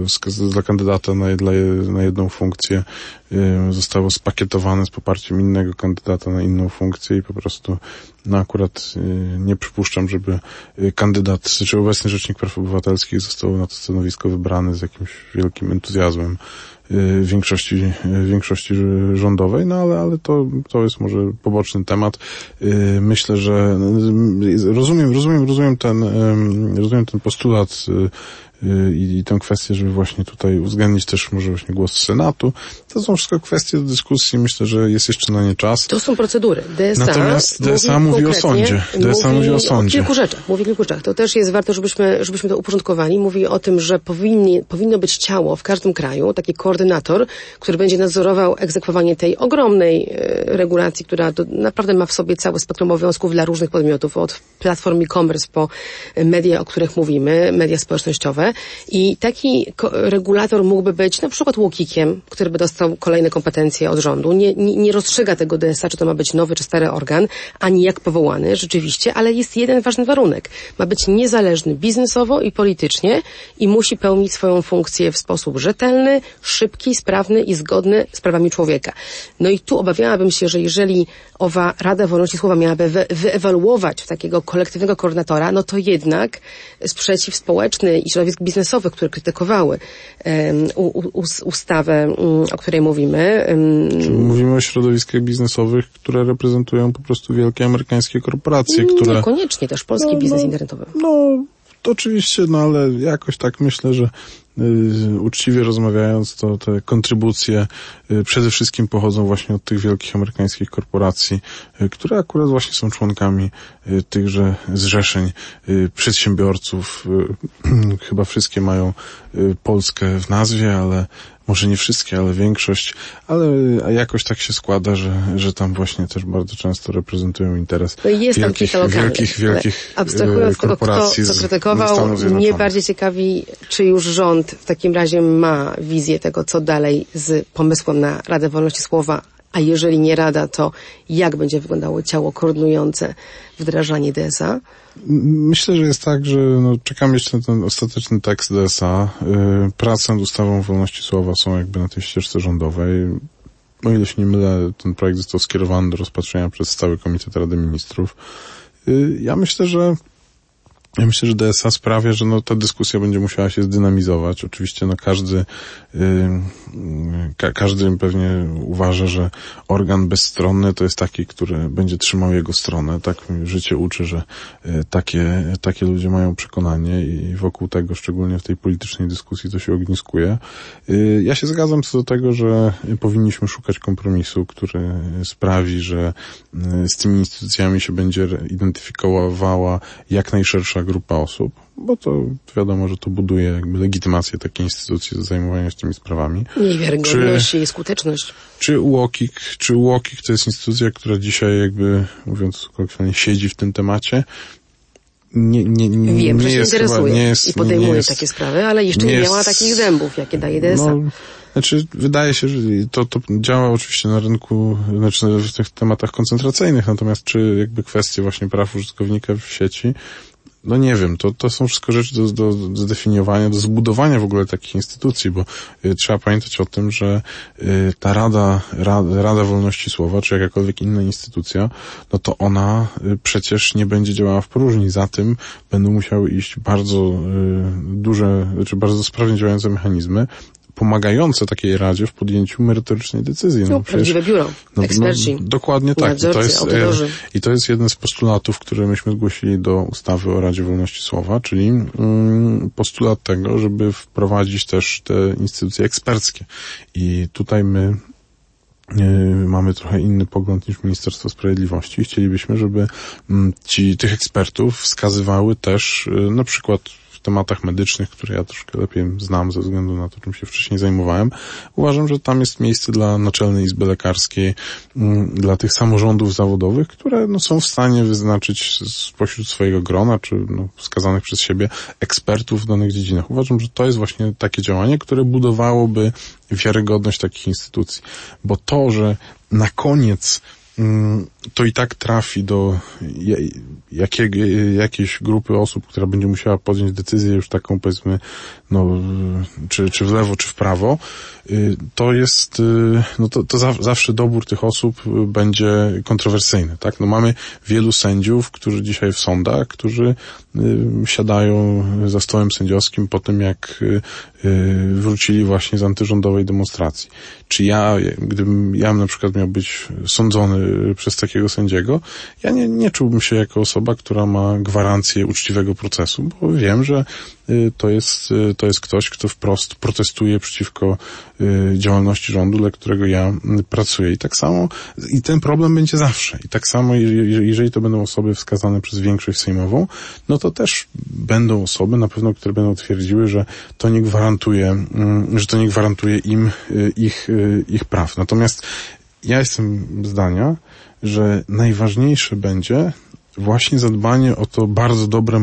[SPEAKER 3] dla kandydata na, dla, na jedną funkcję y, zostało spakietowane z poparciem innego kandydata na inną funkcję i po prostu no akurat y, nie przypuszczam, żeby y, kandydat, czy obecny Rzecznik Praw Obywatelskich został na to stanowisko wybrany z jakimś wielkim entuzjazmem. y, większości, y, większości rządowej, no ale, ale to, to jest może poboczny temat. Y, Myślę, że y, rozumiem, rozumiem, rozumiem ten, rozumiem ten postulat y, y, i, i tę kwestię, żeby właśnie tutaj uwzględnić też może właśnie głos Senatu. To są wszystko kwestie do dyskusji. Myślę, że jest jeszcze na nie czas.
[SPEAKER 1] To są procedury. DSA
[SPEAKER 3] Natomiast DSA mówi o
[SPEAKER 1] konkretnie-
[SPEAKER 3] sądzie. DSA mówi o sądzie.
[SPEAKER 1] kilku rzeczach. Mówi o kilku rzeczach. To też jest warto, żebyśmy, żebyśmy to uporządkowali. Mówi o tym, że powinni, powinno być ciało w każdym kraju, taki koordynator, który będzie nadzorował egzekwowanie tej ogromnej e, regulacji, która do, naprawdę ma w sobie całe spektrum obowiązków dla różnych podmiotów, od platform e-commerce po media, o których mówimy, media społecznościowe. I taki regulator mógłby być na przykład łokikiem, który by dostał kolejne kompetencje od rządu. Nie, nie, nie rozstrzyga tego DSA, czy to ma być nowy czy stary organ, ani jak powołany rzeczywiście, ale jest jeden ważny warunek. Ma być niezależny biznesowo i politycznie i musi pełnić swoją funkcję w sposób rzetelny, szybki, sprawny i zgodny z prawami człowieka. No i tu obawiałabym się, że jeżeli owa Rada Wolności Słowa miałaby wy- wyewoluować w takiego kolektywnego koordynatora, no to jednak sprzeciw społeczny i środowisk biznesowych, które krytykowały ustawę, mm, o której mówimy, em,
[SPEAKER 3] Mówimy o środowiskach biznesowych, które reprezentują po prostu wielkie amerykańskie korporacje, które...
[SPEAKER 1] niekoniecznie też polski
[SPEAKER 3] No,
[SPEAKER 1] biznes
[SPEAKER 3] no,
[SPEAKER 1] internetowy.
[SPEAKER 3] No, to oczywiście, no ale jakoś tak myślę, że uczciwie rozmawiając, to te kontrybucje y, przede wszystkim pochodzą właśnie od tych wielkich amerykańskich korporacji, y, które akurat właśnie są członkami y, tychże zrzeszeń y, przedsiębiorców. Y, chyba wszystkie mają y, Polskę w nazwie, ale może nie wszystkie, ale większość, ale jakoś tak się składa, że, że tam właśnie też bardzo często reprezentują interes
[SPEAKER 1] jest tam
[SPEAKER 3] wielkich,
[SPEAKER 1] lokalnych.
[SPEAKER 3] wielkich, wielkich
[SPEAKER 1] Abstrahując
[SPEAKER 3] e,
[SPEAKER 1] z tego, kto,
[SPEAKER 3] korporacji
[SPEAKER 1] kto krytykował, mnie bardziej ciekawi, czy już rząd w takim razie ma wizję tego, co dalej z pomysłem na Radę Wolności Słowa, a jeżeli nie Rada, to jak będzie wyglądało ciało koordynujące wdrażanie DSA?
[SPEAKER 3] Myślę, że jest tak, że no, jeszcze na ten ostateczny tekst DSA. Y, Prace nad ustawą wolności słowa są jakby na tej ścieżce rządowej. O ile się nie mylę, ten projekt został skierowany do rozpatrzenia przez Stały Komitet Rady Ministrów. Y, Ja myślę, że ja myślę, że DSA sprawia, że no, ta dyskusja będzie musiała się zdynamizować. Oczywiście no, każdy, y, y, ka, każdy pewnie uważa, że organ bezstronny to jest taki, który będzie trzymał jego stronę. Tak życie uczy, że y, takie, takie ludzie mają przekonanie i wokół tego, szczególnie w tej politycznej dyskusji, to się ogniskuje. Y, ja się zgadzam co do tego, że powinniśmy szukać kompromisu, który sprawi, że y, z tymi instytucjami się będzie identyfikowała jak najszersza grupa osób, bo to wiadomo, że to buduje jakby legitymację takiej instytucji do zajmowania się tymi sprawami.
[SPEAKER 1] Jej wiarygodność i skuteczność.
[SPEAKER 3] Czy UOKiK, czy UOKiK to jest instytucja, która dzisiaj jakby, mówiąc kolokwialnie, siedzi w tym temacie? Nie, nie, nie,
[SPEAKER 1] Wiem,
[SPEAKER 3] nie
[SPEAKER 1] że się
[SPEAKER 3] jest
[SPEAKER 1] interesuje
[SPEAKER 3] chyba, nie jest,
[SPEAKER 1] i podejmuje
[SPEAKER 3] nie jest,
[SPEAKER 1] takie sprawy, ale jeszcze nie,
[SPEAKER 3] nie
[SPEAKER 1] miała
[SPEAKER 3] jest-
[SPEAKER 1] takich zębów, jakie daje DSA.
[SPEAKER 3] No, znaczy, wydaje się, że to, to działa oczywiście na rynku, znaczy w tych tematach koncentracyjnych, natomiast czy jakby kwestie właśnie praw użytkownika w sieci, no nie wiem, to, to są wszystko rzeczy do, do, do zdefiniowania, do zbudowania w ogóle takich instytucji, bo y, trzeba pamiętać o tym, że y, ta Rada, Rada, Rada Wolności Słowa, czy jakakolwiek inna instytucja, no to ona y, przecież nie będzie działała w próżni. Za tym będą musiały iść bardzo y, duże, czy bardzo sprawnie działające mechanizmy, pomagające takiej Radzie w podjęciu merytorycznej decyzji.
[SPEAKER 1] No, prawdziwe biuro, eksperci,
[SPEAKER 3] dokładnie tak. I to, jest, e,
[SPEAKER 1] audytorzy.
[SPEAKER 3] I to jest jeden z postulatów, które myśmy zgłosili do ustawy o Radzie Wolności Słowa, czyli mm, postulat tego, żeby wprowadzić też te instytucje eksperckie. I tutaj my y, mamy trochę inny pogląd niż Ministerstwo Sprawiedliwości. Chcielibyśmy, żeby mm, ci, tych ekspertów wskazywały też y, na przykład tematach medycznych, które ja troszkę lepiej znam ze względu na to, czym się wcześniej zajmowałem, uważam, że tam jest miejsce dla Naczelnej Izby Lekarskiej, mm, dla tych samorządów zawodowych, które no, są w stanie wyznaczyć spośród swojego grona, czy no, wskazanych przez siebie ekspertów w danych dziedzinach. Uważam, że to jest właśnie takie działanie, które budowałoby wiarygodność takich instytucji. Bo to, że na koniec to i tak trafi do jakiego, jakiejś grupy osób, która będzie musiała podjąć decyzję już taką powiedzmy, no, czy, czy w lewo, czy w prawo, y, to jest, y, no to, to zawsze dobór tych osób będzie kontrowersyjny, tak? No mamy wielu sędziów, którzy dzisiaj w sądach, którzy y, siadają za stołem sędziowskim po tym, jak wrócili właśnie z antyrządowej demonstracji. Czy ja, gdybym ja na przykład miał być sądzony przez takie takiego sędziego, ja nie, nie czułbym się jako osoba, która ma gwarancję uczciwego procesu, bo wiem, że y, to jest, y, to jest ktoś, kto wprost protestuje przeciwko y, działalności rządu, dla którego ja pracuję. I tak samo, i ten problem będzie zawsze. I tak samo, jeżeli to będą osoby wskazane przez większość sejmową, no to też będą osoby na pewno, które będą twierdziły, że to nie gwarantuje, mm, że to nie gwarantuje im ich, ich praw. Natomiast ja jestem zdania, że najważniejsze będzie właśnie zadbanie o to bardzo dobre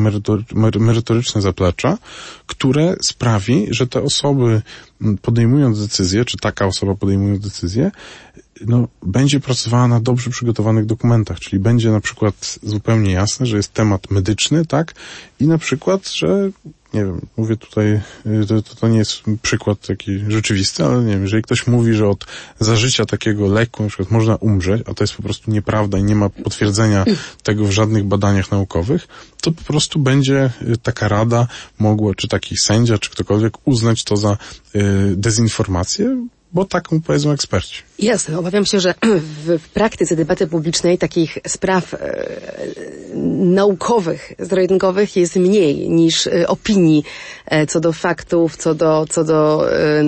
[SPEAKER 3] merytoryczne zaplecze, które sprawi, że te osoby podejmując decyzję, czy taka osoba podejmując decyzję, no, będzie pracowała na dobrze przygotowanych dokumentach, czyli będzie na przykład zupełnie jasne, że jest temat medyczny, tak? I na przykład, że nie wiem, mówię tutaj, y, to, to nie jest przykład taki rzeczywisty, ale nie wiem, jeżeli ktoś mówi, że od zażycia takiego leku na przykład można umrzeć, a to jest po prostu nieprawda i nie ma potwierdzenia tego w żadnych badaniach naukowych, to po prostu będzie y, taka rada mogła, czy taki sędzia, czy ktokolwiek uznać to za y, dezinformację, bo tak mu powiedzą eksperci.
[SPEAKER 1] Jasne. Obawiam się, że w, praktyce debaty publicznej takich spraw e, naukowych, zero-jedynkowych jest mniej niż e, opinii e, co do faktów, co do, co do e,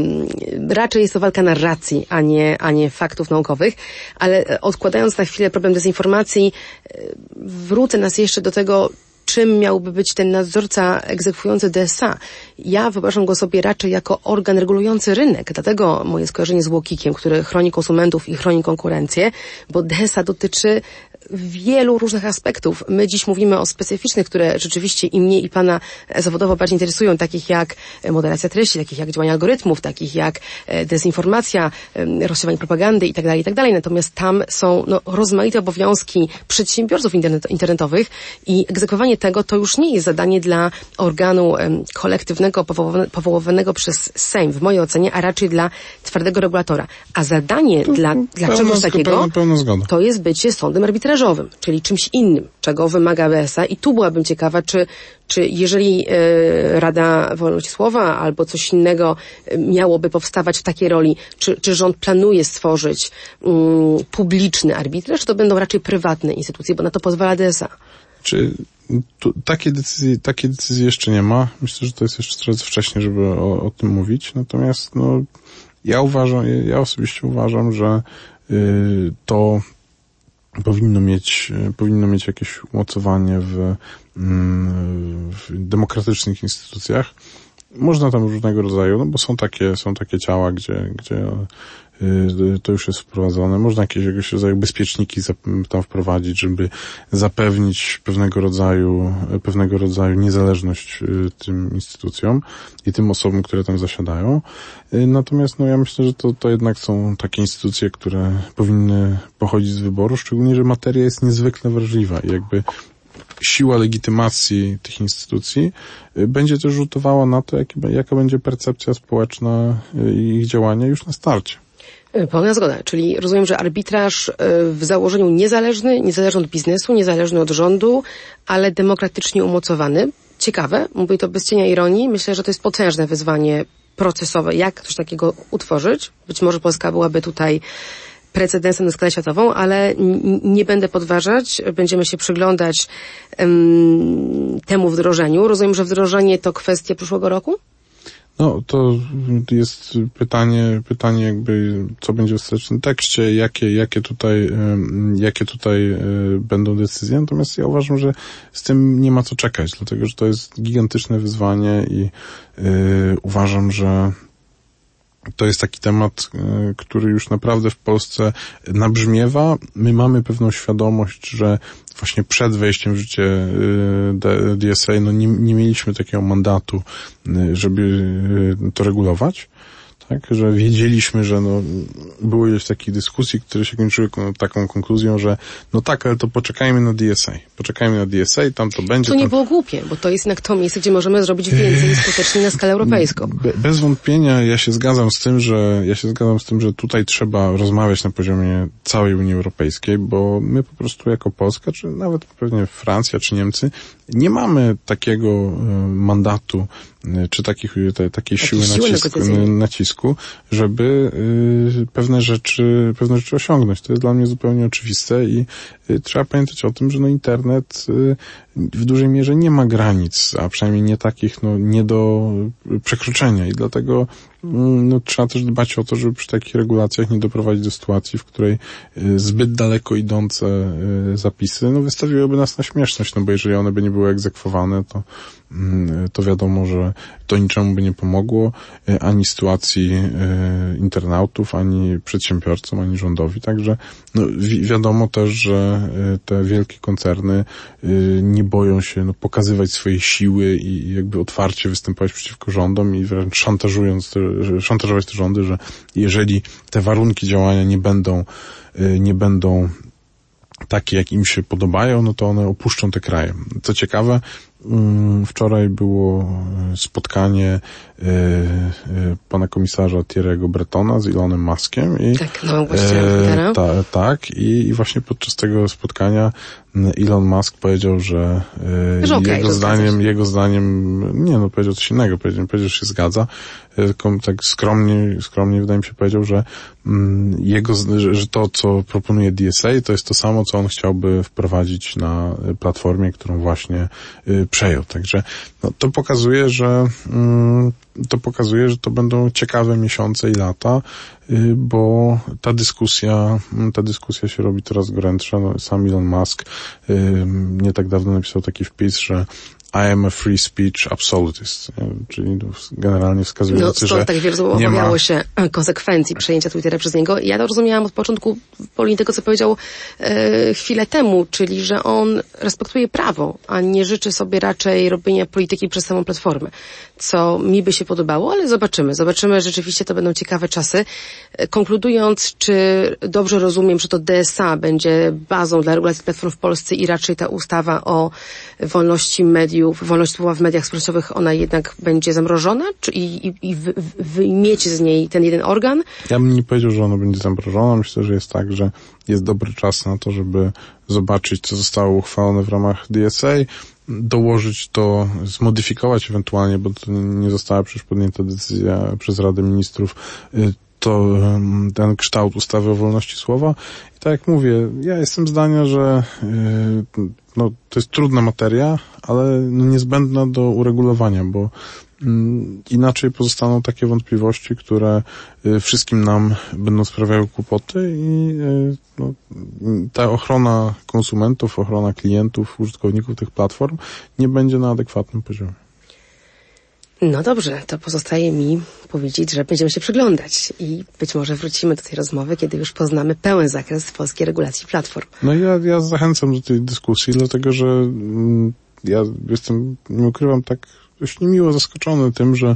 [SPEAKER 1] raczej jest to walka narracji, a nie, a nie faktów naukowych. Ale e, odkładając na chwilę problem dezinformacji, e, wrócę nas jeszcze do tego, czym miałby być ten nadzorca egzekwujący DSA. Ja wyobrażam go sobie raczej jako organ regulujący rynek, dlatego moje skojarzenie z Łokikiem, który chroni konsumentów i chroni konkurencję, bo DSA dotyczy wielu różnych aspektów. My dziś mówimy o specyficznych, które rzeczywiście i mnie i Pana zawodowo bardziej interesują, takich jak moderacja treści, takich jak działanie algorytmów, takich jak e, dezinformacja, rozsiewanie propagandy itd., tak itd. Tak Natomiast tam są no, rozmaite obowiązki przedsiębiorców internet, internetowych i egzekwowanie tego to już nie jest zadanie dla organu kolektywnego powołanego przez Sejm, w mojej ocenie, a raczej dla twardego regulatora. A zadanie to, dla, dla czegoś takiego to jest bycie sądem arbitrażowym arbitrażowym, czyli czymś innym, czego wymaga BSA i tu byłabym ciekawa, czy, czy jeżeli e, Rada Wolności Słowa albo coś innego e, miałoby powstawać w takiej roli, czy, czy rząd planuje stworzyć um, publiczny arbitraż, to będą raczej prywatne instytucje, bo na to pozwala DSA.
[SPEAKER 3] Czy tu, takie decyzje, takie decyzje jeszcze nie ma. Myślę, że to jest jeszcze trochę wcześnie, żeby o, o tym mówić. Natomiast, no, ja uważam, ja osobiście uważam, że y, to powinno mieć, powinno mieć jakieś umocowanie w, mm, w demokratycznych instytucjach. Można tam różnego rodzaju, no bo są takie, są takie ciała, gdzie, gdzie to już jest wprowadzone. Można jakieś, rodzaju bezpieczniki tam wprowadzić, żeby zapewnić pewnego rodzaju, pewnego rodzaju niezależność y, tym instytucjom i tym osobom, które tam zasiadają. Y, natomiast no ja myślę, że to, to jednak są takie instytucje, które powinny pochodzić z wyboru, szczególnie, że materia jest niezwykle wrażliwa i jakby siła legitymacji tych instytucji będzie też rzutowała na to, jaka będzie percepcja społeczna ich działania już na starcie.
[SPEAKER 1] E, pełna zgoda. Czyli rozumiem, że arbitraż e, w założeniu niezależny, niezależny od biznesu, niezależny od rządu, ale demokratycznie umocowany. Ciekawe, mówię to bez cienia ironii. Myślę, że to jest potężne wyzwanie procesowe, jak coś takiego utworzyć. Być może Polska byłaby tutaj precedensem na skalę światową, ale nie będę podważać. Będziemy się przyglądać um, temu wdrożeniu. Rozumiem, że wdrożenie to kwestia przyszłego roku?
[SPEAKER 3] No, to jest pytanie, pytanie jakby, co będzie w ostatecznym tekście, jakie, jakie tutaj, jakie tutaj będą decyzje. Natomiast ja uważam, że z tym nie ma co czekać, dlatego, że to jest gigantyczne wyzwanie i uważam, że to jest taki temat, e, który już naprawdę w Polsce nabrzmiewa. My mamy pewną świadomość, że właśnie przed wejściem w życie e, DSA no nie, nie mieliśmy takiego mandatu, e, żeby to regulować tak, że wiedzieliśmy, że no, było ileś takich dyskusji, które się kończyły taką konkluzją, że no tak, ale to poczekajmy na DSA. Poczekajmy na DSA, tam to będzie.
[SPEAKER 1] To nie
[SPEAKER 3] tam...
[SPEAKER 1] było głupie, bo to jest jednak to miejsce, gdzie możemy zrobić więcej skutecznie na skalę europejską.
[SPEAKER 3] Be, bez wątpienia ja się zgadzam z tym, że ja się zgadzam z tym, że tutaj trzeba rozmawiać na poziomie całej Unii Europejskiej, bo my po prostu jako Polska, czy nawet pewnie Francja, czy Niemcy, nie mamy takiego e, mandatu, e, czy takich, takiej siły, siły nacisku, nacisku, żeby y, pewne rzeczy, pewne rzeczy osiągnąć. To jest dla mnie zupełnie oczywiste i y, trzeba pamiętać o tym, że no internet y, w dużej mierze nie ma granic, a przynajmniej nie takich, no, nie do przekroczenia i dlatego mm, no, trzeba też dbać o to, żeby przy takich regulacjach nie doprowadzić do sytuacji, w której zbyt daleko idące zapisy, no, wystawiłyby nas na śmieszność, no bo jeżeli one by nie były egzekwowane, to to wiadomo, że to niczemu by nie pomogło e, ani sytuacji e, internautów, ani przedsiębiorcom, ani rządowi. Także no, wi wiadomo też, że e, te wielkie koncerny nie boją się no, pokazywać swojej siły i jakby otwarcie występować przeciwko rządom i wręcz szantażując, szantażować te rządy, że jeżeli te warunki działania nie będą nie będą takie, jak im się podobają, no to one opuszczą te kraje. Co ciekawe, Mm, wczoraj było e, spotkanie pana komisarza Thierry'ego Bretona z Elonem Muskiem i
[SPEAKER 1] tak, no, e,
[SPEAKER 3] ta, tak i, i właśnie podczas tego spotkania Elon Musk powiedział, że, że okay, jego zdaniem, jego zdaniem, nie no, powiedział coś innego, powiedział, powiedział, że się zgadza, tylko tak skromnie, skromnie wydaje mi się powiedział, że mm, jego, że to, co proponuje DSA, to jest to samo, co on chciałby wprowadzić na platformie, którą właśnie przejął. Także no, to pokazuje, że mm, to pokazuje, że to będą ciekawe miesiące i lata, y, bo ta dyskusja, mm, ta dyskusja się robi coraz gorętsza. No, sam Elon Musk y, nie tak dawno napisał taki wpis, że i am a free speech absolutist, czyli generalnie wskazuje
[SPEAKER 1] no,
[SPEAKER 3] że
[SPEAKER 1] tak wielu
[SPEAKER 3] nie
[SPEAKER 1] ma... się konsekwencji przejęcia Twittera przez niego. Ja to rozumiałam od początku po linii tego, co powiedział e, chwilę temu, czyli że on respektuje prawo, a nie życzy sobie raczej robienia polityki przez samą platformę, co mi by się podobało, ale zobaczymy. Zobaczymy, rzeczywiście to będą ciekawe czasy. E, konkludując, czy dobrze rozumiem, że to DSA będzie bazą dla regulacji platform w Polsce i raczej ta ustawa o wolności mediów wolność słowa w mediach społecznościowych, ona jednak będzie zamrożona? Czy, I, i, i wy, z niej ten jeden organ?
[SPEAKER 3] Ja bym nie powiedział, że ona będzie zamrożona. Myślę, że jest tak, że jest dobry czas na to, żeby zobaczyć, co zostało uchwalone w ramach DSA, dołożyć to, zmodyfikować ewentualnie, bo to nie została przecież podjęta decyzja przez Radę Ministrów, y, to ten kształt ustawy o wolności słowa. I tak jak mówię, ja jestem zdania, że y, no, to jest trudna materia, ale no, niezbędna do uregulowania, bo mm, inaczej pozostaną takie wątpliwości, które y, wszystkim nam będą sprawiały kłopoty i y, no, ta ochrona konsumentów, ochrona klientów, użytkowników tych platform nie będzie na adekwatnym poziomie.
[SPEAKER 1] No dobrze, to pozostaje mi powiedzieć, że będziemy się przyglądać i być może wrócimy do tej rozmowy, kiedy już poznamy pełen zakres polskiej regulacji platform.
[SPEAKER 3] No ja, ja zachęcam do tej dyskusji, dlatego że mm, ja jestem, nie ukrywam, tak dość niemiło zaskoczony tym, że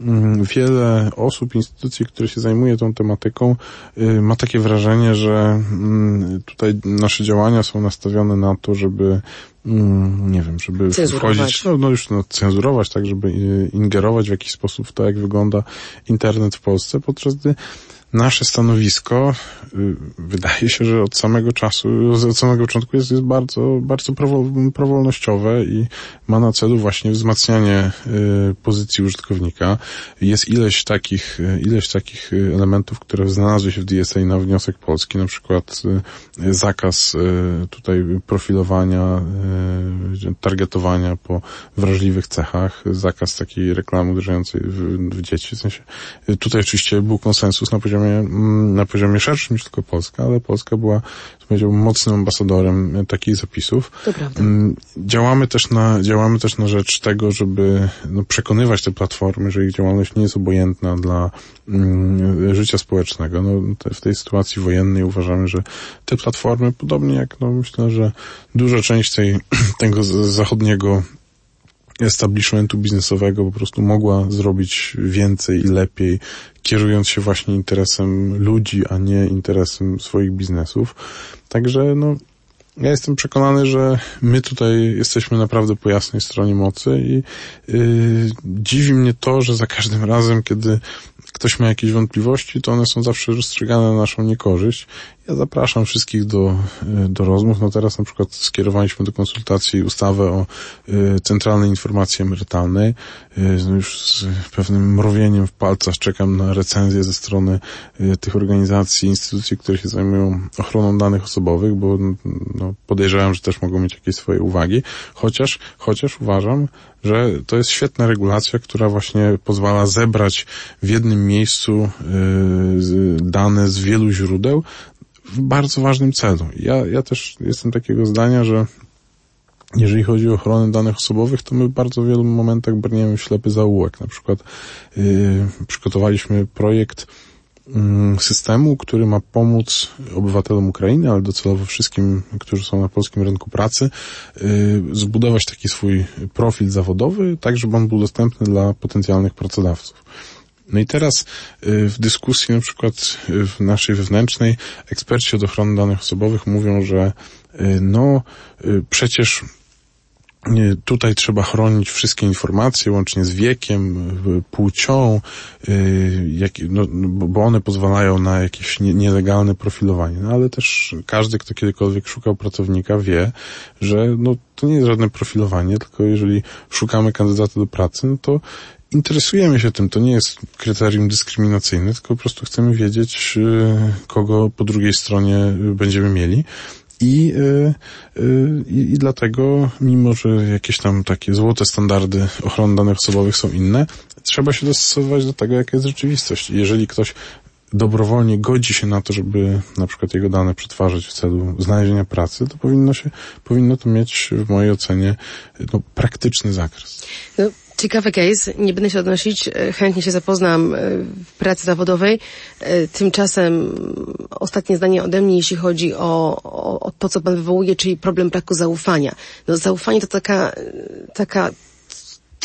[SPEAKER 3] mm, wiele osób, instytucji, które się zajmuje tą tematyką, y, ma takie wrażenie, że mm, tutaj nasze działania są nastawione na to, żeby nie wiem, żeby wchodzić, no, no już no, cenzurować, tak, żeby ingerować w jakiś sposób w to, jak wygląda internet w Polsce, podczas gdy nasze stanowisko y, wydaje się, że od samego czasu, od samego początku jest, jest bardzo, bardzo prowolnościowe i ma na celu właśnie wzmacnianie y, pozycji użytkownika. Jest ileś takich, y, ileś takich elementów, które znalazły się w DSA na wniosek Polski, na przykład zakaz tutaj profilowania, targetowania po wrażliwych cechach, zakaz takiej reklamy uderzającej w, w dzieci. W sensie, tutaj oczywiście był konsensus na poziomie, mm, na poziomie szerszym niż tylko Polska, ale Polska była, powiedziałbym, mocnym ambasadorem takich zapisów.
[SPEAKER 1] To prawda.
[SPEAKER 3] Mm, działamy też na, działamy też na rzecz tego, żeby no, przekonywać te platformy, że ich działalność nie jest obojętna dla mm, życia społecznego. No, te, w tej sytuacji wojennej uważamy, że te platformy, podobnie jak, no, myślę, że duża część tej, tego zachodniego establishmentu biznesowego po prostu mogła zrobić więcej i lepiej, kierując się właśnie interesem ludzi, a nie interesem swoich biznesów. Także no, ja jestem przekonany, że my tutaj jesteśmy naprawdę po jasnej stronie mocy i yy, dziwi mnie to, że za każdym razem, kiedy ktoś ma jakieś wątpliwości, to one są zawsze rozstrzygane na naszą niekorzyść. Ja zapraszam wszystkich do, y, do rozmów. No teraz na przykład skierowaliśmy do konsultacji ustawę o y, centralnej informacji emerytalnej. Y, no już z pewnym mrowieniem w palcach czekam na recenzję ze strony tych organizacji, instytucji, które się zajmują ochroną danych osobowych, bo no, podejrzewam, że też mogą mieć jakieś swoje uwagi. Chociaż, chociaż uważam, że to jest świetna regulacja, która właśnie pozwala zebrać w jednym miejscu dane z wielu źródeł, w bardzo ważnym celu. Ja, ja też jestem takiego zdania, że jeżeli chodzi o ochronę danych osobowych, to my w bardzo wielu momentach brniemy w ślepy zaułek. Na przykład yy, przygotowaliśmy projekt yy, systemu, który ma pomóc obywatelom Ukrainy, ale docelowo wszystkim, którzy są na polskim rynku pracy, yy, zbudować taki swój profil zawodowy, tak żeby on był dostępny dla potencjalnych pracodawców. No i teraz y, w dyskusji na przykład y, w naszej wewnętrznej eksperci od ochrony danych osobowych mówią, że y, no przecież tutaj trzeba chronić wszystkie informacje, łącznie z wiekiem, płcią, jak, no, bo one pozwalają na jakieś nielegalne profilowanie. No ale też każdy, kto kiedykolwiek szukał pracownika wie, że no, to nie jest żadne profilowanie, tylko jeżeli szukamy kandydata do pracy, no to interesujemy się tym. To nie jest kryterium dyskryminacyjne, tylko po prostu chcemy wiedzieć, y, kogo po drugiej stronie będziemy mieli. I, y, y, i, i dlatego, mimo że jakieś tam takie złote standardy ochrony danych osobowych są inne, trzeba się dostosować do tego, jaka jest rzeczywistość. Jeżeli ktoś dobrowolnie godzi się na to, żeby na przykład jego dane przetwarzać w celu znalezienia pracy, to powinno się, powinno to mieć w mojej ocenie no, praktyczny zakres.
[SPEAKER 1] No, Ciekawy case, nie będę się odnosić, e, chętnie się zapoznam e, w pracy zawodowej. E, tymczasem ostatnie zdanie ode mnie, jeśli chodzi o, o, o to, co Pan wywołuje, czyli problem braku zaufania. No zaufanie to taka, taka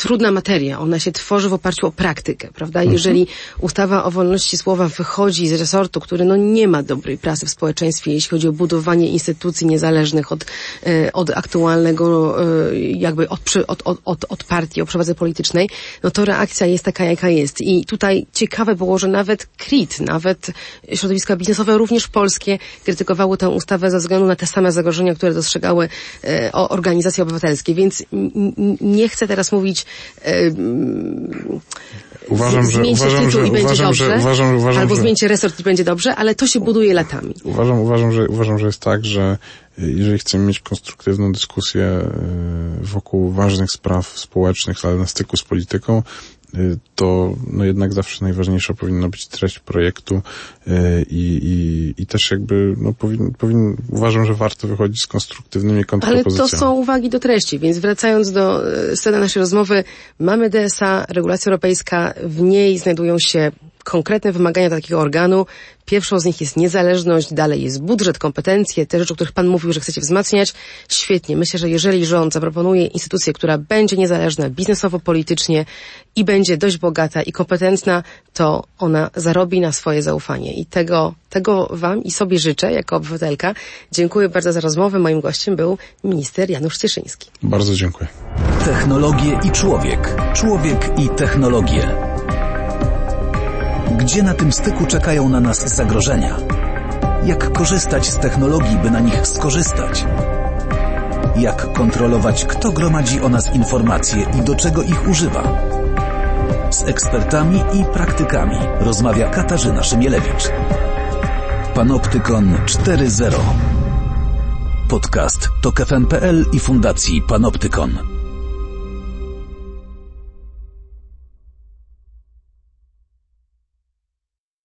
[SPEAKER 1] trudna materia. Ona się tworzy w oparciu o praktykę, prawda? Mhm. Jeżeli ustawa o wolności słowa wychodzi z resortu, który no nie ma dobrej prasy w społeczeństwie, jeśli chodzi o budowanie instytucji niezależnych od, e, od aktualnego, e, jakby od, od, od, od, partii o przewadze politycznej, no to reakcja jest taka, jaka jest. I tutaj ciekawe było, że nawet KRIT, nawet środowiska biznesowe, również polskie, krytykowały tę ustawę ze względu na te same zagrożenia, które dostrzegały e, organizacje obywatelskie. Więc nie chcę teraz mówić
[SPEAKER 3] Uważam, że, uważam, że,
[SPEAKER 1] i będzie
[SPEAKER 3] uważam,
[SPEAKER 1] dobrze,
[SPEAKER 3] że, uważam, uważam,
[SPEAKER 1] albo
[SPEAKER 3] że,
[SPEAKER 1] zmieńcie resort i będzie dobrze, ale to się buduje latami.
[SPEAKER 3] Uważam, uważam, że, uważam, że jest tak, że jeżeli chcemy mieć konstruktywną dyskusję e, wokół ważnych spraw społecznych, ale na styku z polityką, to no jednak zawsze najważniejsza powinna być treść projektu y, i, i, i też jakby no powin, powin, uważam, że warto wychodzić z konstruktywnymi kontrpropozycjami.
[SPEAKER 1] Ale to są uwagi do treści, więc wracając do y, sceny naszej rozmowy, mamy DSA, regulacja europejska, w niej znajdują się konkretne wymagania takiego organu. Pierwszą z nich jest niezależność, dalej jest budżet, kompetencje, te rzeczy, o których Pan mówił, że chcecie wzmacniać. Świetnie. Myślę, że jeżeli rząd zaproponuje instytucję, która będzie niezależna biznesowo, politycznie i będzie dość bogata i kompetentna, to ona zarobi na swoje zaufanie. I tego, tego Wam i sobie życzę jako obywatelka. Dziękuję bardzo za rozmowę. Moim gościem był minister Janusz Cieszyński.
[SPEAKER 3] Bardzo dziękuję.
[SPEAKER 2] Technologie i człowiek. Człowiek i technologie. Gdzie na tym styku czekają na nas zagrożenia? Jak korzystać z technologii, by na nich skorzystać? Jak kontrolować, kto gromadzi o nas informacje i do czego ich używa? Z ekspertami i praktykami rozmawia Katarzyna Szymielewicz. Panoptykon 4.0 Podcast to KFM.pl i Fundacji Panoptykon.